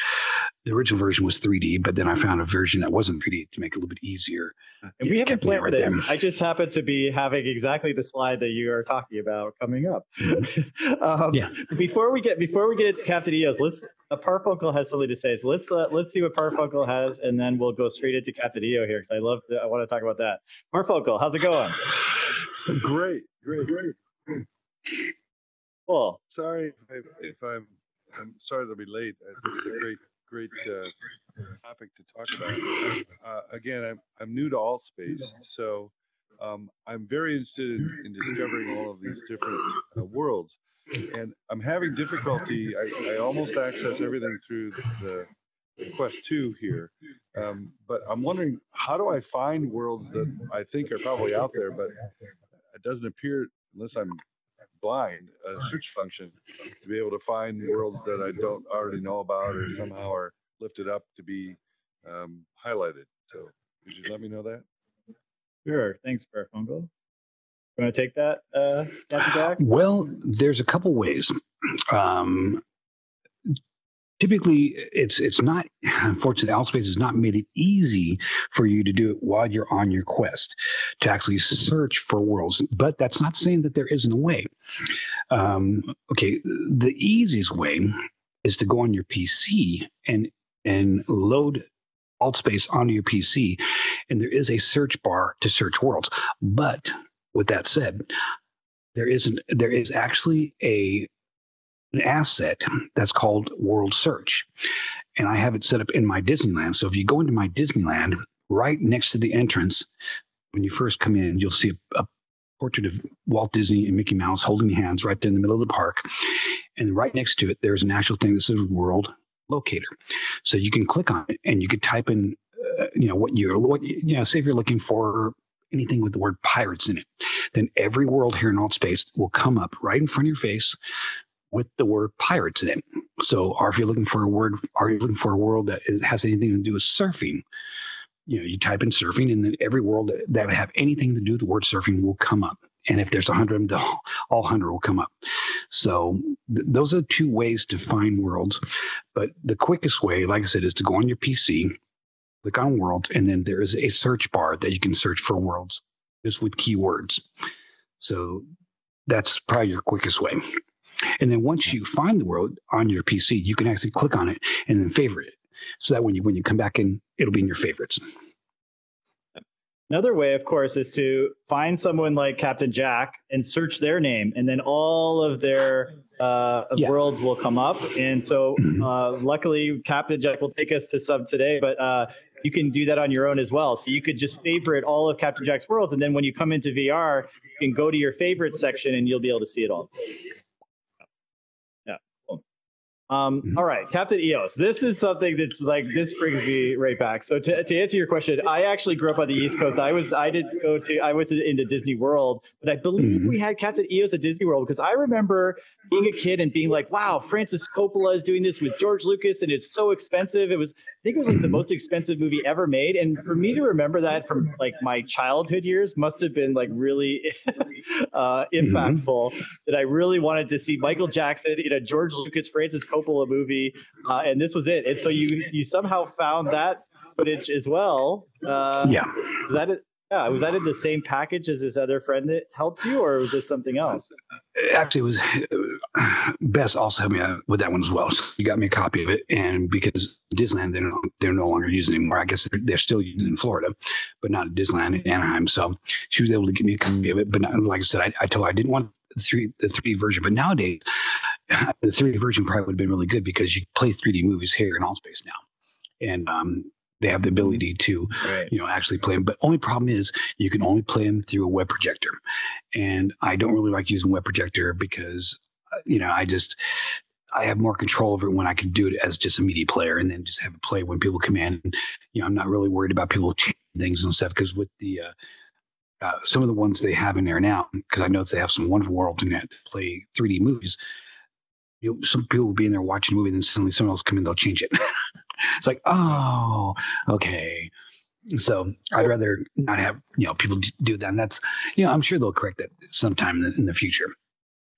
the original version was 3d but then i found a version that wasn't 3d to make it a little bit easier And we Yeah, haven't Captain planned right this. there. I just happen to be having exactly the slide that you are talking about coming up. [LAUGHS] um, Yeah. Before we get before we get Captain Eos, let's uh, Parfunkel has something to say. So let's uh, let's see what Parfunkel has, and then we'll go straight into Captain EO here because I love I want to talk about that. Parfunkel, how's it going? [SIGHS] Great, great, great. Sorry if, if I'm, I'm sorry to be late. Uh, It's a great, great uh, topic to talk about. Uh, again, I'm, I'm new to AltSpace, so um, I'm very interested in, in discovering all of these different uh, worlds. And I'm having difficulty. I, I almost access everything through the Quest 2 here. Um, but I'm wondering, how do I find worlds that I think are probably out there, but it doesn't appear, unless I'm blind, a search function to be able to find worlds that I don't already know about or somehow are lifted up to be um, highlighted. So could you let me know that? Sure. Thanks, Parfunkel. You want to take that, uh, Captain Jack? Well, there's a couple ways. Um, typically, it's it's not. Unfortunately, AltSpace has not made it easy for you to do it while you're on your quest to actually search for worlds. But that's not saying that there isn't a way. Um, okay, the easiest way is to go on your PC and and load Altspace onto your PC, and there is a search bar to search worlds. But with that said, there isn't there is actually a an asset that's called world search. And i have it set up in my disneyland. So if you go into my disneyland right next to the entrance when you first come in you'll see a, a portrait of walt disney and mickey mouse holding hands right there in the middle of the park. And right next to it there's an actual thing that says world locator. So you can click on it and you could type in uh, you know what you're what you know say if you're looking for anything with the word pirates in it then every world here in alt space will come up right in front of your face with the word pirates in it. So, if you're looking for a word, are you looking for a world that is, has anything to do with surfing? You know, you type in surfing, and then every world that, that would have anything to do with the word surfing will come up. And if there's a hundred of them, [LAUGHS] all hundred will come up. So, th- those are two ways to find worlds. But the quickest way, like I said, is to go on your PC, click on worlds, and then there is a search bar that you can search for worlds just with keywords. So that's probably your quickest way. And then once you find the world on your PC, you can actually click on it and then favorite it. So that when you when you come back in, it'll be in your favorites. Another way, of course, is to find someone like Captain Jack and search their name, and then all of their uh, Yeah. worlds will come up. And so, [CLEARS THROAT] Mhm. uh, luckily, Captain Jack will take us to some today, but uh, you can do that on your own as well. So you could just favorite all of Captain Jack's worlds, and then when you come into VR, you can go to your favorite section, and you'll be able to see it all. Um, Mhm. all right, Captain Eos. This is something that's like this brings me right back. So to, to answer your question, I actually grew up on the East Coast. I was I did go to I was into Disney World, but I believe Mhm. we had Captain Eos at Disney World because I remember being a kid and being like, "Wow, Francis Coppola is doing this with George Lucas, and it's so expensive." It was I think it was like the Mhm. most expensive movie ever made, and for me to remember that from like my childhood years must have been like really [LAUGHS] uh, impactful. That I really wanted to see Michael Jackson you know, George Lucas Francis Coppola movie, uh, and this was it. And so you you somehow found that footage as well. Uh, Yeah. was that it? Yeah, was that in the same package as this other friend that helped you, or was this something else? Actually, it was Bess also helped me out with that one as well. So you got me a copy of it, and because Disneyland they're no, they're no longer using anymore. I guess they're, they're still using it in Florida, but not at Disneyland in Anaheim. So she was able to give me a copy of it. But not, like I said, I, I told her I didn't want the three the three version. But nowadays, [LAUGHS] the 3D version probably would have been really good because you play 3D movies here in AltSpace now, and um, they have the ability to Right. you know actually play them but only problem is you can only play them through a web projector. And i don't really like using web projector because uh, you know i just i have more control over it when i can do it as just a media player and then just have it play when people come in and you know i'm not really worried about people changing things and stuff because with the uh, uh, some of the ones they have in there now because i know they have some wonderful worlds in that play 3d movies you know, some people will be in there watching a movie and then suddenly someone else come in they'll change it [LAUGHS] it's like oh okay so I'd rather not have you know people do that. And that's you know I'm sure they'll correct that sometime in the, in the future.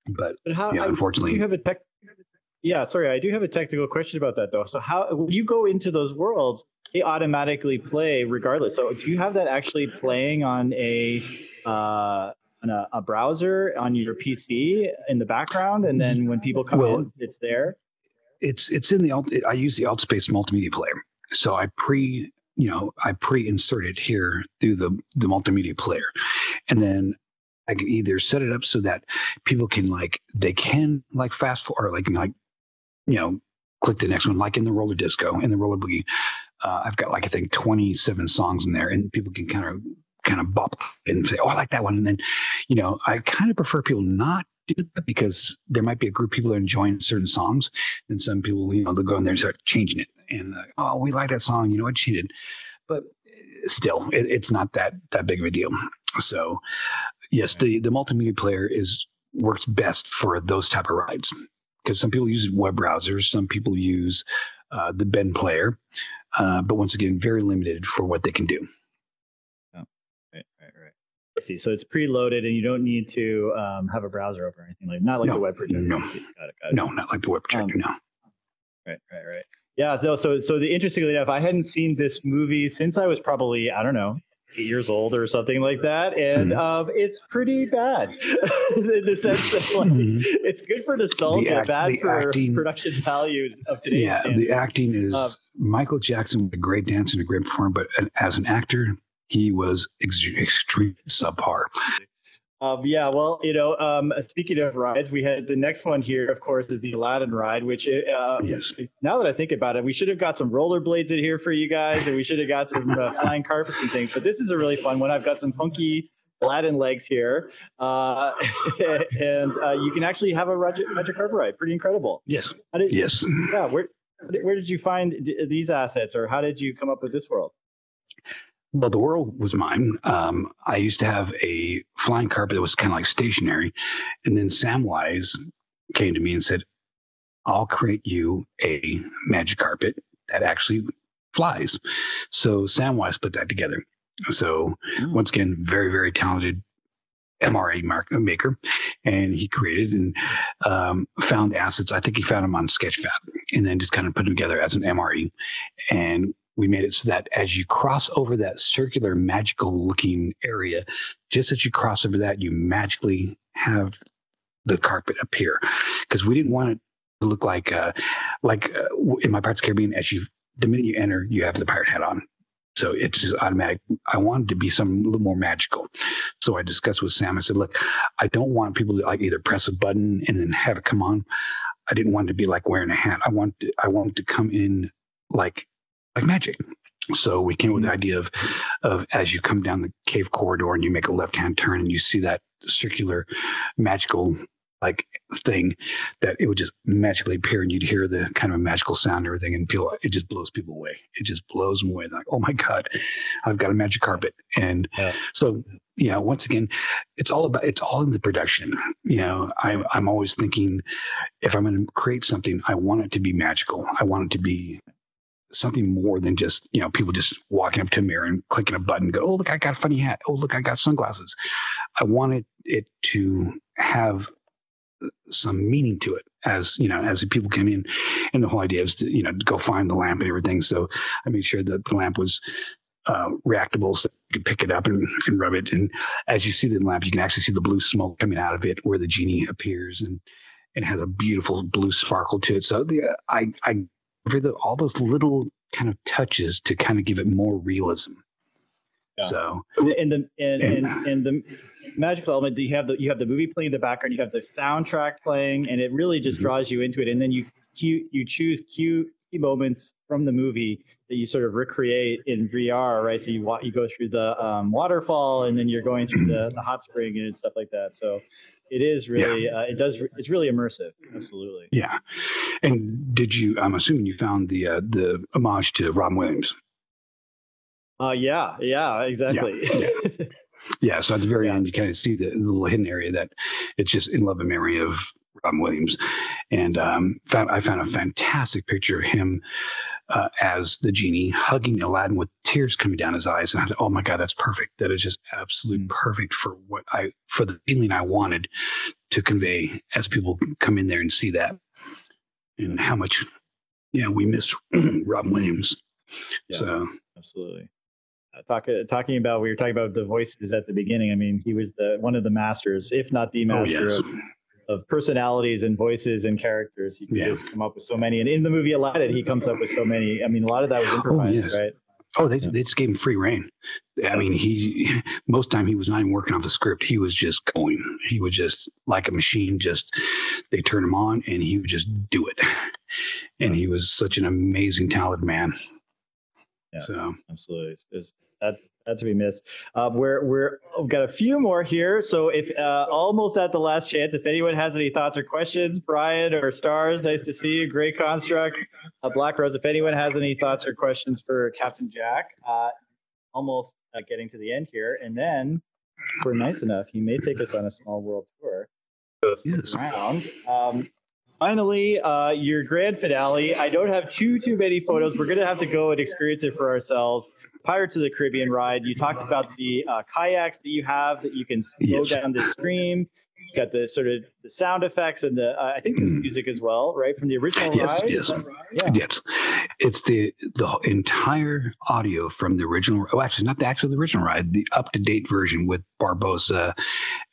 But But how? yeah, I unfortunately, do have a tech. Yeah, sorry, I do have a technical question about that though. So how when you go into those worlds, they automatically play regardless. So do you have that actually playing on a uh, a, a browser on your PC in the background, and then when people come Well- in, it's there? it's it's in the alt. I use the AltSpace multimedia player, so I pre you know I pre-insert it here through the the multimedia player, and then I can either set it up so that people can like they can like fast forward or like like you know click the next one like in the roller disco in the roller boogie. Uh, I've got like I think 27 songs in there, and people can kind of kind of bop and say, "Oh, I like that one," and then you know I kind of prefer people not do that because there might be a group of people that are enjoying certain songs, and some people you know they'll go in there and start changing it, and uh, oh, we like that song, you know, I cheated, but still, it, it's not that that big of a deal. So, yes, the the multimedia player is works best for those type of rides because some people use web browsers, some people use uh, the Ben player, uh, but once again, very limited for what they can do. So it's preloaded, and you don't need to um, have a browser open or anything like not like No, the web projector. no. Got it. Got it. No, not like the web projector. no. Right, right, right. Yeah. So, so, so the interestingly enough, I hadn't seen this movie since I was probably I don't know eight years old or something like that, and Mhm. um, it's pretty bad [LAUGHS] in the sense that like Mhm. it's good for nostalgia, act- bad for acting- production value of today's Yeah, standards. the acting is Uh, Michael Jackson a great dancer and a great performer, but as an actor, he was ex- extreme subpar. Um, yeah, well, you know, um, speaking of rides, we had the next one here, of course, is the Aladdin ride, which uh, Yes. now that I think about it, we should have got some rollerblades in here for you guys, and we should have got some uh, [LAUGHS] flying carpets and things. But this is a really fun one. I've got some funky Aladdin legs here, uh, [LAUGHS] and uh, you can actually have a magic, magic carpet ride. Pretty incredible. Yes. Did, Yes. Yeah, where where did you find d- these assets, or how did you come up with this world? Well, the world was mine. Um, I used to have a flying carpet that was kind of like stationary. And then Samwise came to me and said, I'll create you a magic carpet that actually flies. So Samwise put that together. So Mm. once again, very, very talented MRE mark, maker. And he created and um, found assets. I think he found them on Sketchfab and then just kind of put them together as an MRE. And we made it so that as you cross over that circular magical looking area, just as you cross over that, you magically have the carpet appear. Because we didn't want it to look like, uh, like uh, in my Pirates Caribbean, as you, the minute you enter, you have the pirate hat on. So it's just automatic. I wanted to be some a little more magical. So I discussed with Sam. I said, look, I don't want people to like either press a button and then have it come on. I didn't want to be like wearing a hat. I want to, I want to come in like like magic. So we came up with the mm. idea of of as you come down the cave corridor and you make a left hand turn and you see that circular magical like thing that it would just magically appear and you'd hear the kind of a magical sound and everything and people it just blows people away. It just blows them away. They're like, oh my God, I've got a magic carpet. And Yeah. so yeah, once again, it's all about it's all in the production. You know, I I'm always thinking if I'm gonna create something, I want it to be magical. I want it to be something more than just you know people just walking up to a mirror and clicking a button go oh look i got a funny hat. Oh look i got sunglasses. I wanted it to have some meaning to it as you know as people came in. And the whole idea is to you know go find the lamp and everything. So i made sure that the lamp was uh, reactable so you could pick it up and, and rub it. And as you see the lamp you can actually see the blue smoke coming out of it where the genie appears. And it has a beautiful blue sparkle to it. So the i i for the, all those little kind of touches to kind of give it more realism. Yeah. So in the in, in, And- in the magical element you have the you have the movie playing in the background you have the soundtrack playing and it really just Mhm. draws you into it and then you cue, you choose cue key moments from the movie that you sort of recreate in VR, right? So you wa- you go through the um, waterfall, and then you're going through the, the hot spring and stuff like that. So it is really, uh, it does, it's really immersive. Absolutely. Yeah. And did you? I'm assuming you found the uh, the homage to Robin Williams. Uh, yeah, yeah, exactly. Yeah. [LAUGHS] So at the very Yeah. end, you kind of see the, the little hidden area that it's just in love and memory of Robin Williams. And um, found, I found a fantastic picture of him uh, as the genie hugging Aladdin with tears coming down his eyes. And I thought, oh my God, that's perfect. That is just absolutely Mm. perfect for what I, for the feeling I wanted to convey as people come in there and see that and how much, yeah, we miss [CLEARS THROAT] Rob Williams. Yeah. So, Absolutely. Uh, talk, uh, talking about we were talking about the voices at the beginning. I mean, he was the one of the masters, if not the oh, master yes. of, of personalities and voices and characters. He could Yeah. just come up with so many. And in the movie Aladdin, he comes up with so many. I mean, a lot of that was improvised, yes. right? Oh, they, Yeah. they just gave him free reign. I mean, he most time he was not even working off the script. He was just going. He was just like a machine. Just they turn him on, and he would just do it. And he was such an amazing, talented man. Yeah. So Absolutely. It's, it's, that that to be missed. Uh, we're we're we've got a few more here. So if uh, almost at the last chance, if anyone has any thoughts or questions, Brian or Stars, nice to see you. Great construct, uh, Black Rose. If anyone has any thoughts or questions for Captain Jack, uh, almost uh, getting to the end here, and then if we're nice enough, he may take us on a small world tour. Yes. around. Um, finally, uh, your grand finale. I don't have too too many photos. We're gonna have to go and experience it for ourselves. Pirates of the Caribbean ride. You talked about the uh, kayaks that you have that you can go Yes. down the stream. Got the sort of the sound effects and the uh, I think the Mm. music as well, right from the original Yes, ride. yes. Right? Yeah. yes, it's the the entire audio from the original. Oh, actually, not the actual the original ride. The up to date version with Barbossa,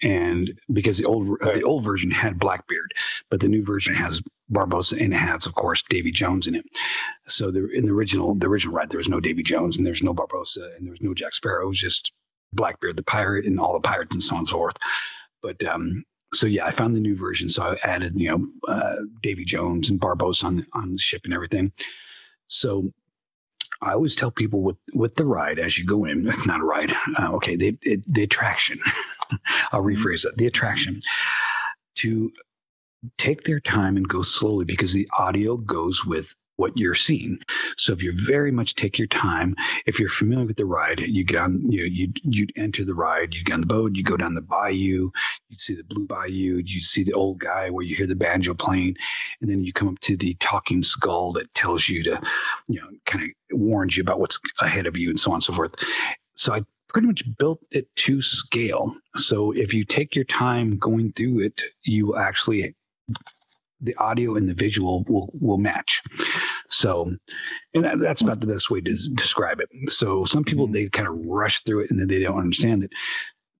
and because the old the old version had Blackbeard, but the new version has Barbossa and it has, of course, Davy Jones in it. So the in the original the original ride there was no Davy Jones and there's no Barbossa and there was no Jack Sparrow. It was just Blackbeard the pirate and all the pirates and so on and so forth. But um, so yeah, I found the new version. So I added, you know, uh, Davy Jones and Barbossa on on the ship and everything. So I always tell people with with the ride as you go in, [LAUGHS] not a ride. Uh, okay, the it, the attraction. [LAUGHS] I'll rephrase that. The attraction to take their time and go slowly because the audio goes with what you're seeing. So if you very much take your time, if you're familiar with the ride, you get on, you you you enter the ride, you get on the boat, you go down the bayou, you see the blue bayou, you see the old guy where you hear the banjo playing, and then you come up to the talking skull that tells you to, you know, kind of warns you about what's ahead of you and so on and so forth. So I pretty much built it to scale. So if you take your time going through it, you will actually the audio and the visual will will match. So, and that, that's about the best way to describe it. So some people Mhm. they kind of rush through it and then they don't understand it.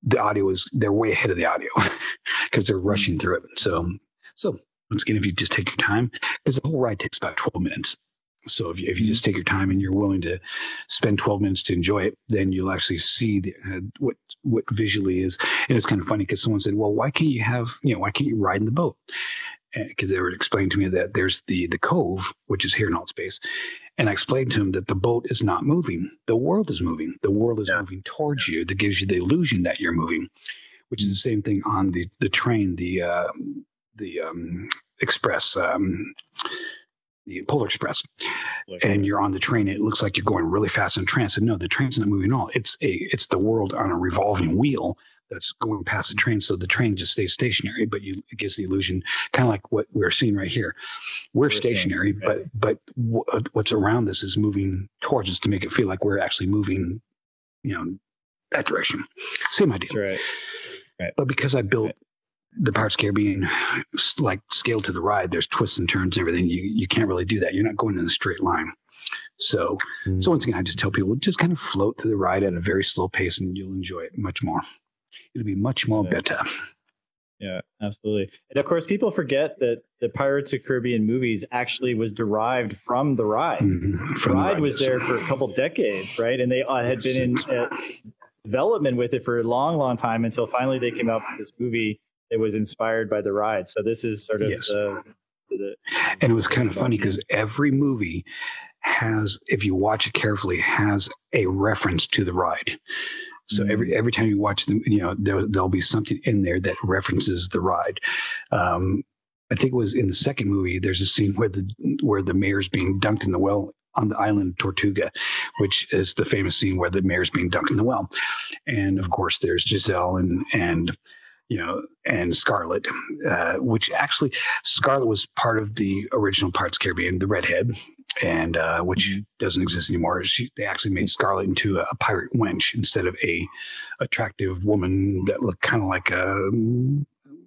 The audio is they're way ahead of the audio [LAUGHS] because they're rushing through it. So, so once again, if you just take your time, because the whole ride takes about twelve minutes. So if you, if you just take your time and you're willing to spend 12 minutes to enjoy it, then you'll actually see the, uh, what what visually is. And it's kind of funny because someone said, "Well, why can't you have you know why can't you ride in the boat?" Because they were explaining to me that there's the the cove, which is here in alt space, and I explained to him that the boat is not moving; the world is moving. The world is Yeah. moving towards you. That gives you the illusion that you're moving, which is the same thing on the the train, the uh, the um, express. Um, the Polar Express, and you're on the train. It looks like you're going really fast in trance. And no, the train's not moving at all. It's a it's the world on a revolving wheel that's going past the train. So the train just stays stationary, but you it gives the illusion, kind of like what we're seeing right here. We're, We're seeing, stationary, right. but but wh- what's around us is moving towards us to make it feel like we're actually moving, you know, that direction. Same idea. That's right. But because I built Right. the Pirates of Caribbean like scaled to the ride, there's twists and turns and everything. You you can't really do that. You're not going in a straight line. So Mm. so once again, I just tell people just kind of float through the ride at a very slow pace, and you'll enjoy it much more. It'll be much more Yeah. better. Yeah, absolutely. And of course, people forget that the Pirates of Caribbean movies actually was derived from the ride. Mhm. The From the ride was there for a couple decades, right? And they uh, had been in uh, development with it for a long, long time until finally they came out with this movie that was inspired by the ride. So this is sort of Yes. the, the, and it was kind of funny because every movie has, if you watch it carefully, has a reference to the ride. So every every time you watch them, you know there there'll be something in there that references the ride. Um, I think it was in the second movie. There's a scene where the where the mayor's being dunked in the well on the island of Tortuga, which is the famous scene where the mayor's being dunked in the well, and of course there's Giselle and and you know and Scarlett, uh, which actually Scarlett was part of the original the Caribbean, the redhead, and uh, which doesn't exist anymore. She, they actually made Scarlet into a, a pirate wench instead of a attractive woman that looked kind of like a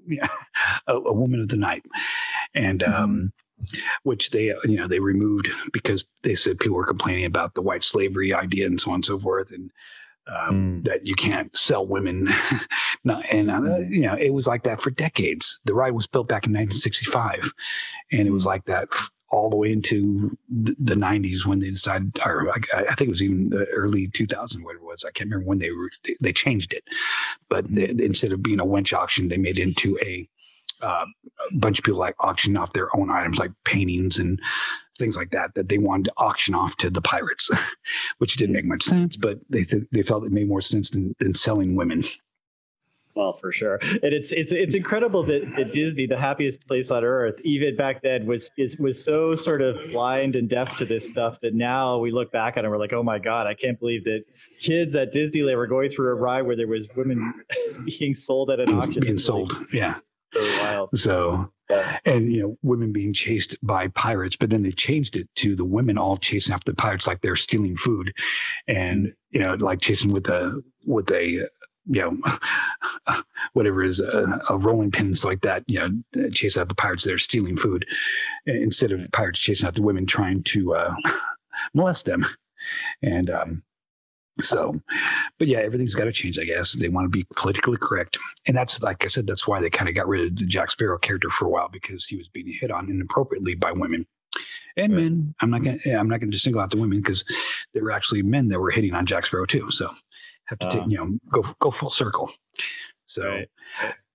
[LAUGHS] yeah, a, a woman of the night, and um, which they you know they removed because they said people were complaining about the white slavery idea and so on and so forth, and um, that you can't sell women. [LAUGHS] Not, and uh, you know it was like that for decades. The ride was built back in 1965, and it was like that all the way into the, the 90s when they decided, or I, I, think it was even the early 2000s, whatever it was. I can't remember when they were, they changed it. But they, instead of being a wench auction, they made it into a, uh, a bunch of people like auction off their own items like paintings and things like that that they wanted to auction off to the pirates, [LAUGHS] which didn't make much sense, but they th- they felt it made more sense than, than selling women. Well, for sure, and it's it's it's incredible that, that Disney, the happiest place on earth, even back then was is was so sort of blind and deaf to this stuff that now we look back on it, and we're like, oh my god, I can't believe that kids at Disneyland were going through a ride where there was women [LAUGHS] being sold at an auction. Being sold, yeah. So wild. So Yeah. and you know women being chased by pirates but then they changed it to the women all chasing after the pirates like they're stealing food and you know like chasing with a with a you know [LAUGHS] whatever is a, a rolling pins like that you know chase out the pirates that are stealing food instead of pirates chasing out the women trying to uh, [LAUGHS] molest them. And um so but yeah everything's got to change i guess. They want to be politically correct. And that's like i said that's why they kind of got rid of the jack sparrow character for a while because he was being hit on inappropriately by women. And Right. men i'm not gonna i'm not gonna just single out the women because there were actually men that were hitting on jack sparrow too so have to take Ah. you know go go full circle so Right.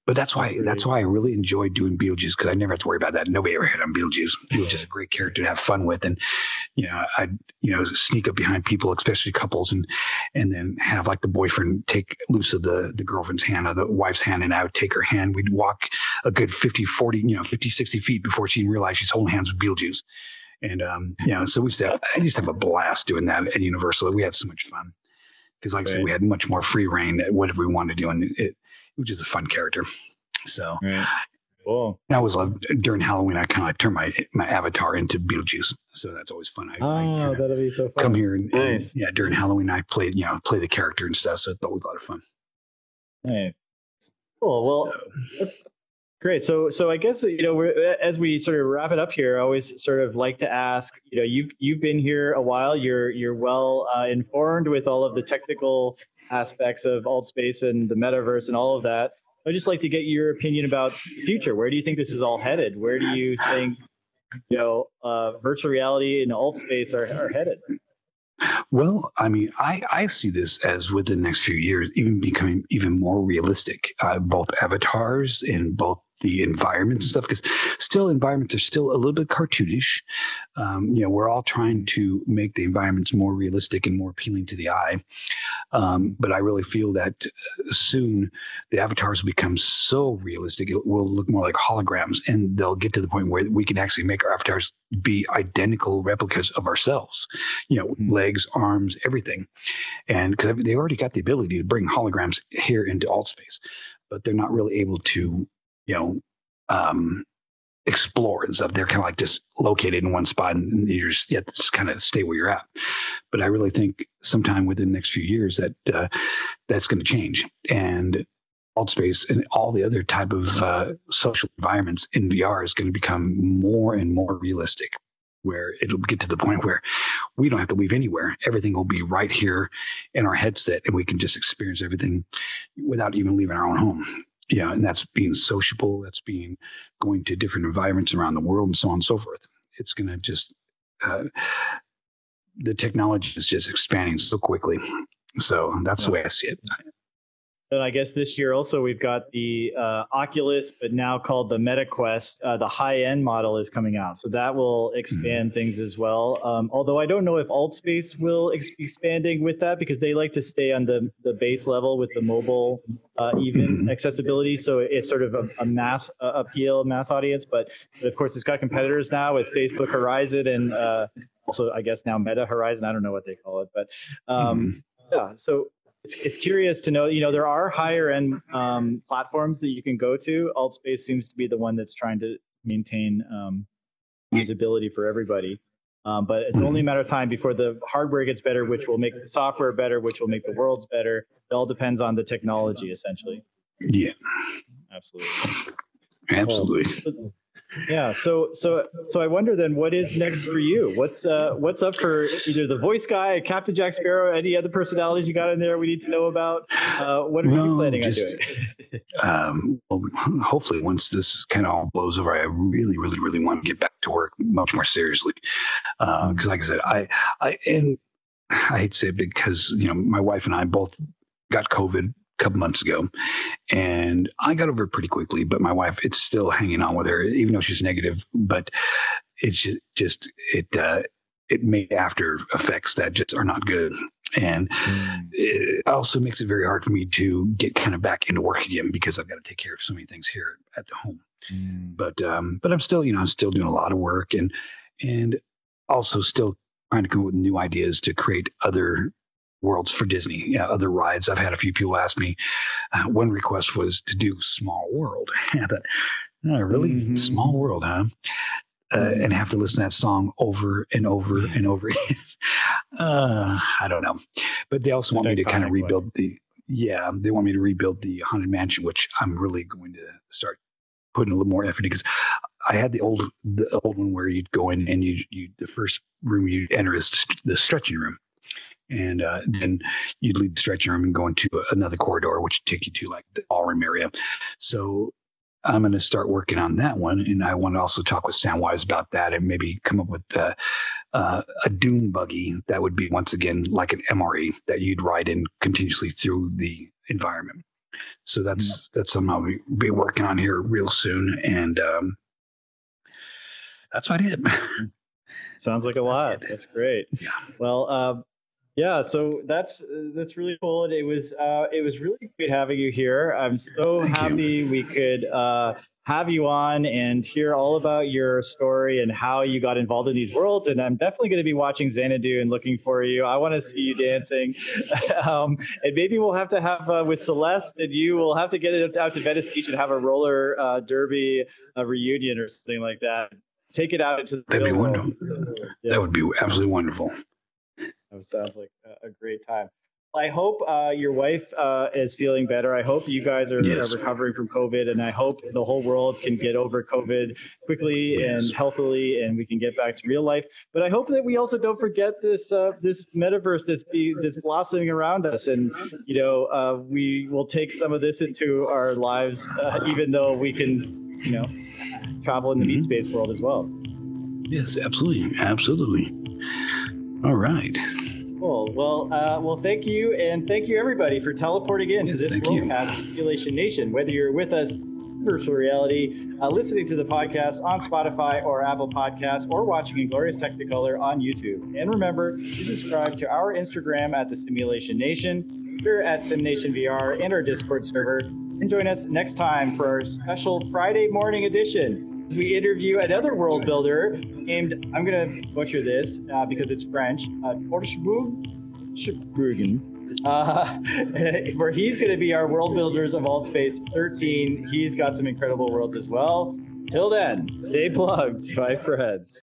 but that's why that's why I really enjoyed doing Beetlejuice because I never have to worry about that. Nobody ever hit on Beetlejuice. He was just a great character to have fun with, and you know, I'd you know sneak up behind people, especially couples, and and then have like the boyfriend take loose of the the girlfriend's hand or the wife's hand, and I would take her hand. We'd walk a good 50, 40, you know, 50, 60 feet before she even realized she's holding hands with Beetlejuice. And um, you know, so we used to have, I used to have a blast doing that at Universal. We had so much fun because, like I said, we had much more free reign at whatever we wanted to do, and it, it was just a fun character. So Right. Cool. I always loved during Halloween. I kind of like turn my my avatar into Beetlejuice, so that's always fun. I, I Oh, kinda that'll be so fun. come here and, and, yeah, during Halloween I played you know play the character and stuff, so it's always a lot of fun. Nice. Cool. Well, So, Great. So, so I guess you know, as we sort of wrap it up here, I always sort of like to ask. You know, you've you've been here a while. You're you're well uh, informed with all of the technical aspects of alt space and the metaverse and all of that. I'd just like to get your opinion about the future. Where do you think this is all headed? Where do you think you know uh, virtual reality and alt space are, are headed? Well, I mean, I, I see this as within the next few years, even becoming even more realistic, uh, both avatars and both the environments and stuff, because still environments are still a little bit cartoonish. Um, you know, we're all trying to make the environments more realistic and more appealing to the eye. Um, but I really feel that uh, soon the avatars will become so realistic, it will look more like holograms, and they'll get to the point where we can actually make our avatars be identical replicas of ourselves you know, Mhm. legs, arms, everything. And because they already got the ability to bring holograms here into alt space, but they're not really able to, you know, um, explore and stuff. They're kind of like just located in one spot and you're just, yeah, just kind of stay where you're at. But I really think sometime within the next few years that uh, that's going to change. And alt space and all the other type of uh, social environments in VR is going to become more and more realistic where it'll get to the point where we don't have to leave anywhere. Everything will be right here in our headset, and we can just experience everything without even leaving our own home. Yeah, and that's being sociable. That's being going to different environments around the world, and so on and so forth. It's going to just uh, the technology is just expanding so quickly. So that's the way I see it. Then I guess this year also we've got the uh, Oculus, but now called the MetaQuest. Uh, the high-end model is coming out, so that will expand things as well. Um, although I don't know if AltSpace will ex- expanding with that because they like to stay on the the base level with the mobile uh, even Mhm. accessibility. So it's sort of a, a mass uh, appeal, mass audience. But, but of course, it's got competitors now with Facebook Horizon and uh, also I guess now Meta Horizon. I don't know what they call it, but um, yeah. So it's, it's curious to know. You know, there are higher end um, platforms that you can go to. AltSpace seems to be the one that's trying to maintain um, usability for everybody. Um, but it's only a matter of time before the hardware gets better, which will make the software better, which will make the worlds better. It all depends on the technology, essentially. Yeah, Absolutely. absolutely. Yeah. So so so I wonder then, what is next for you? What's uh what's up for either the voice guy, Captain Jack Sparrow, any other personalities you got in there we need to know about? Uh, what are you Well, planning on just- doing? [LAUGHS] um, well, hopefully once this kind of all blows over, I really, really, really want to get back to work much more seriously. uh Because, like I said, I, I, and I hate to say it because you know my wife and I both got COVID couple months ago, and I got over it pretty quickly. But my wife, it's still hanging on with her, even though she's negative. But it's just it. Uh, it made after effects that just are not good, and it also makes it very hard for me to get kind of back into work again because I've got to take care of so many things here at the home. But um, but I'm still you know I'm still doing a lot of work and and also still trying to come up with new ideas to create other worlds for Disney, yeah, other rides. I've had a few people ask me. Uh, one request was to do Small World. [LAUGHS] I thought, oh, really Mhm. Small World, huh? Uh, and have to listen to that song over and over and over again. [LAUGHS] uh, I don't know, but they also want me to kind of rebuild the. Yeah, they want me to rebuild the haunted mansion, which I'm really going to start putting a little more effort in because I had the old the old one where you'd go in and you you the first room you enter is the stretching room, and uh, then you'd leave the stretching room and go into another corridor, which would take you to like the ballroom area. So I'm going to start working on that one, and I want to also talk with Samwise about that, and maybe come up with uh, uh, a Doom buggy that would be once again like an MRE that you'd ride in continuously through the environment. So that's that's something I'll be, be working on here real soon, and um, that's about it. [LAUGHS] Sounds like a lot. That's great. Yeah. Well, uh, yeah. So that's uh, that's really cool. And it was uh, it was really great having you here. I'm so Thank you. happy we could uh, have you on and hear all about your story and how you got involved in these worlds. And I'm definitely going to be watching Xanadu and looking for you. I want to see you dancing. [LAUGHS] um, and maybe we'll have to have uh, with Celeste and you. We'll have to get it out to Venice Beach and have a roller uh, derby uh, reunion or something like that. Take it out into the That'd be wonderful. Yeah. That would be absolutely wonderful. Sounds like a, a great time. I hope uh, your wife uh, is feeling better. I hope you guys are, Yes. are recovering from COVID, and I hope the whole world can get over COVID quickly Yes. and healthily, and we can get back to real life. But I hope that we also don't forget this uh, this metaverse that's be, that's blossoming around us, and you know uh, we will take some of this into our lives, uh, even though we can, you know, travel in the meat Mhm. space world as well. Yes, absolutely, absolutely. All right. Cool. Well, uh, well, thank you, and thank you everybody for teleporting in to this. Worldcast Simulation Nation. Whether you're with us in virtual reality, uh, listening to the podcast on Spotify or Apple Podcasts, or watching in glorious Technicolor on YouTube. And remember to subscribe to our Instagram at the Simulation Nation, Twitter at SimNation VR, and our Discord server. And join us next time for our special Friday morning edition. We interview another world builder named, I'm going to butcher this uh, because it's French, uh? Uh, [LAUGHS] where he's going to be our world builders of AltSpace 13. He's got some incredible worlds as well. Till then, stay plugged, [LAUGHS] my friends.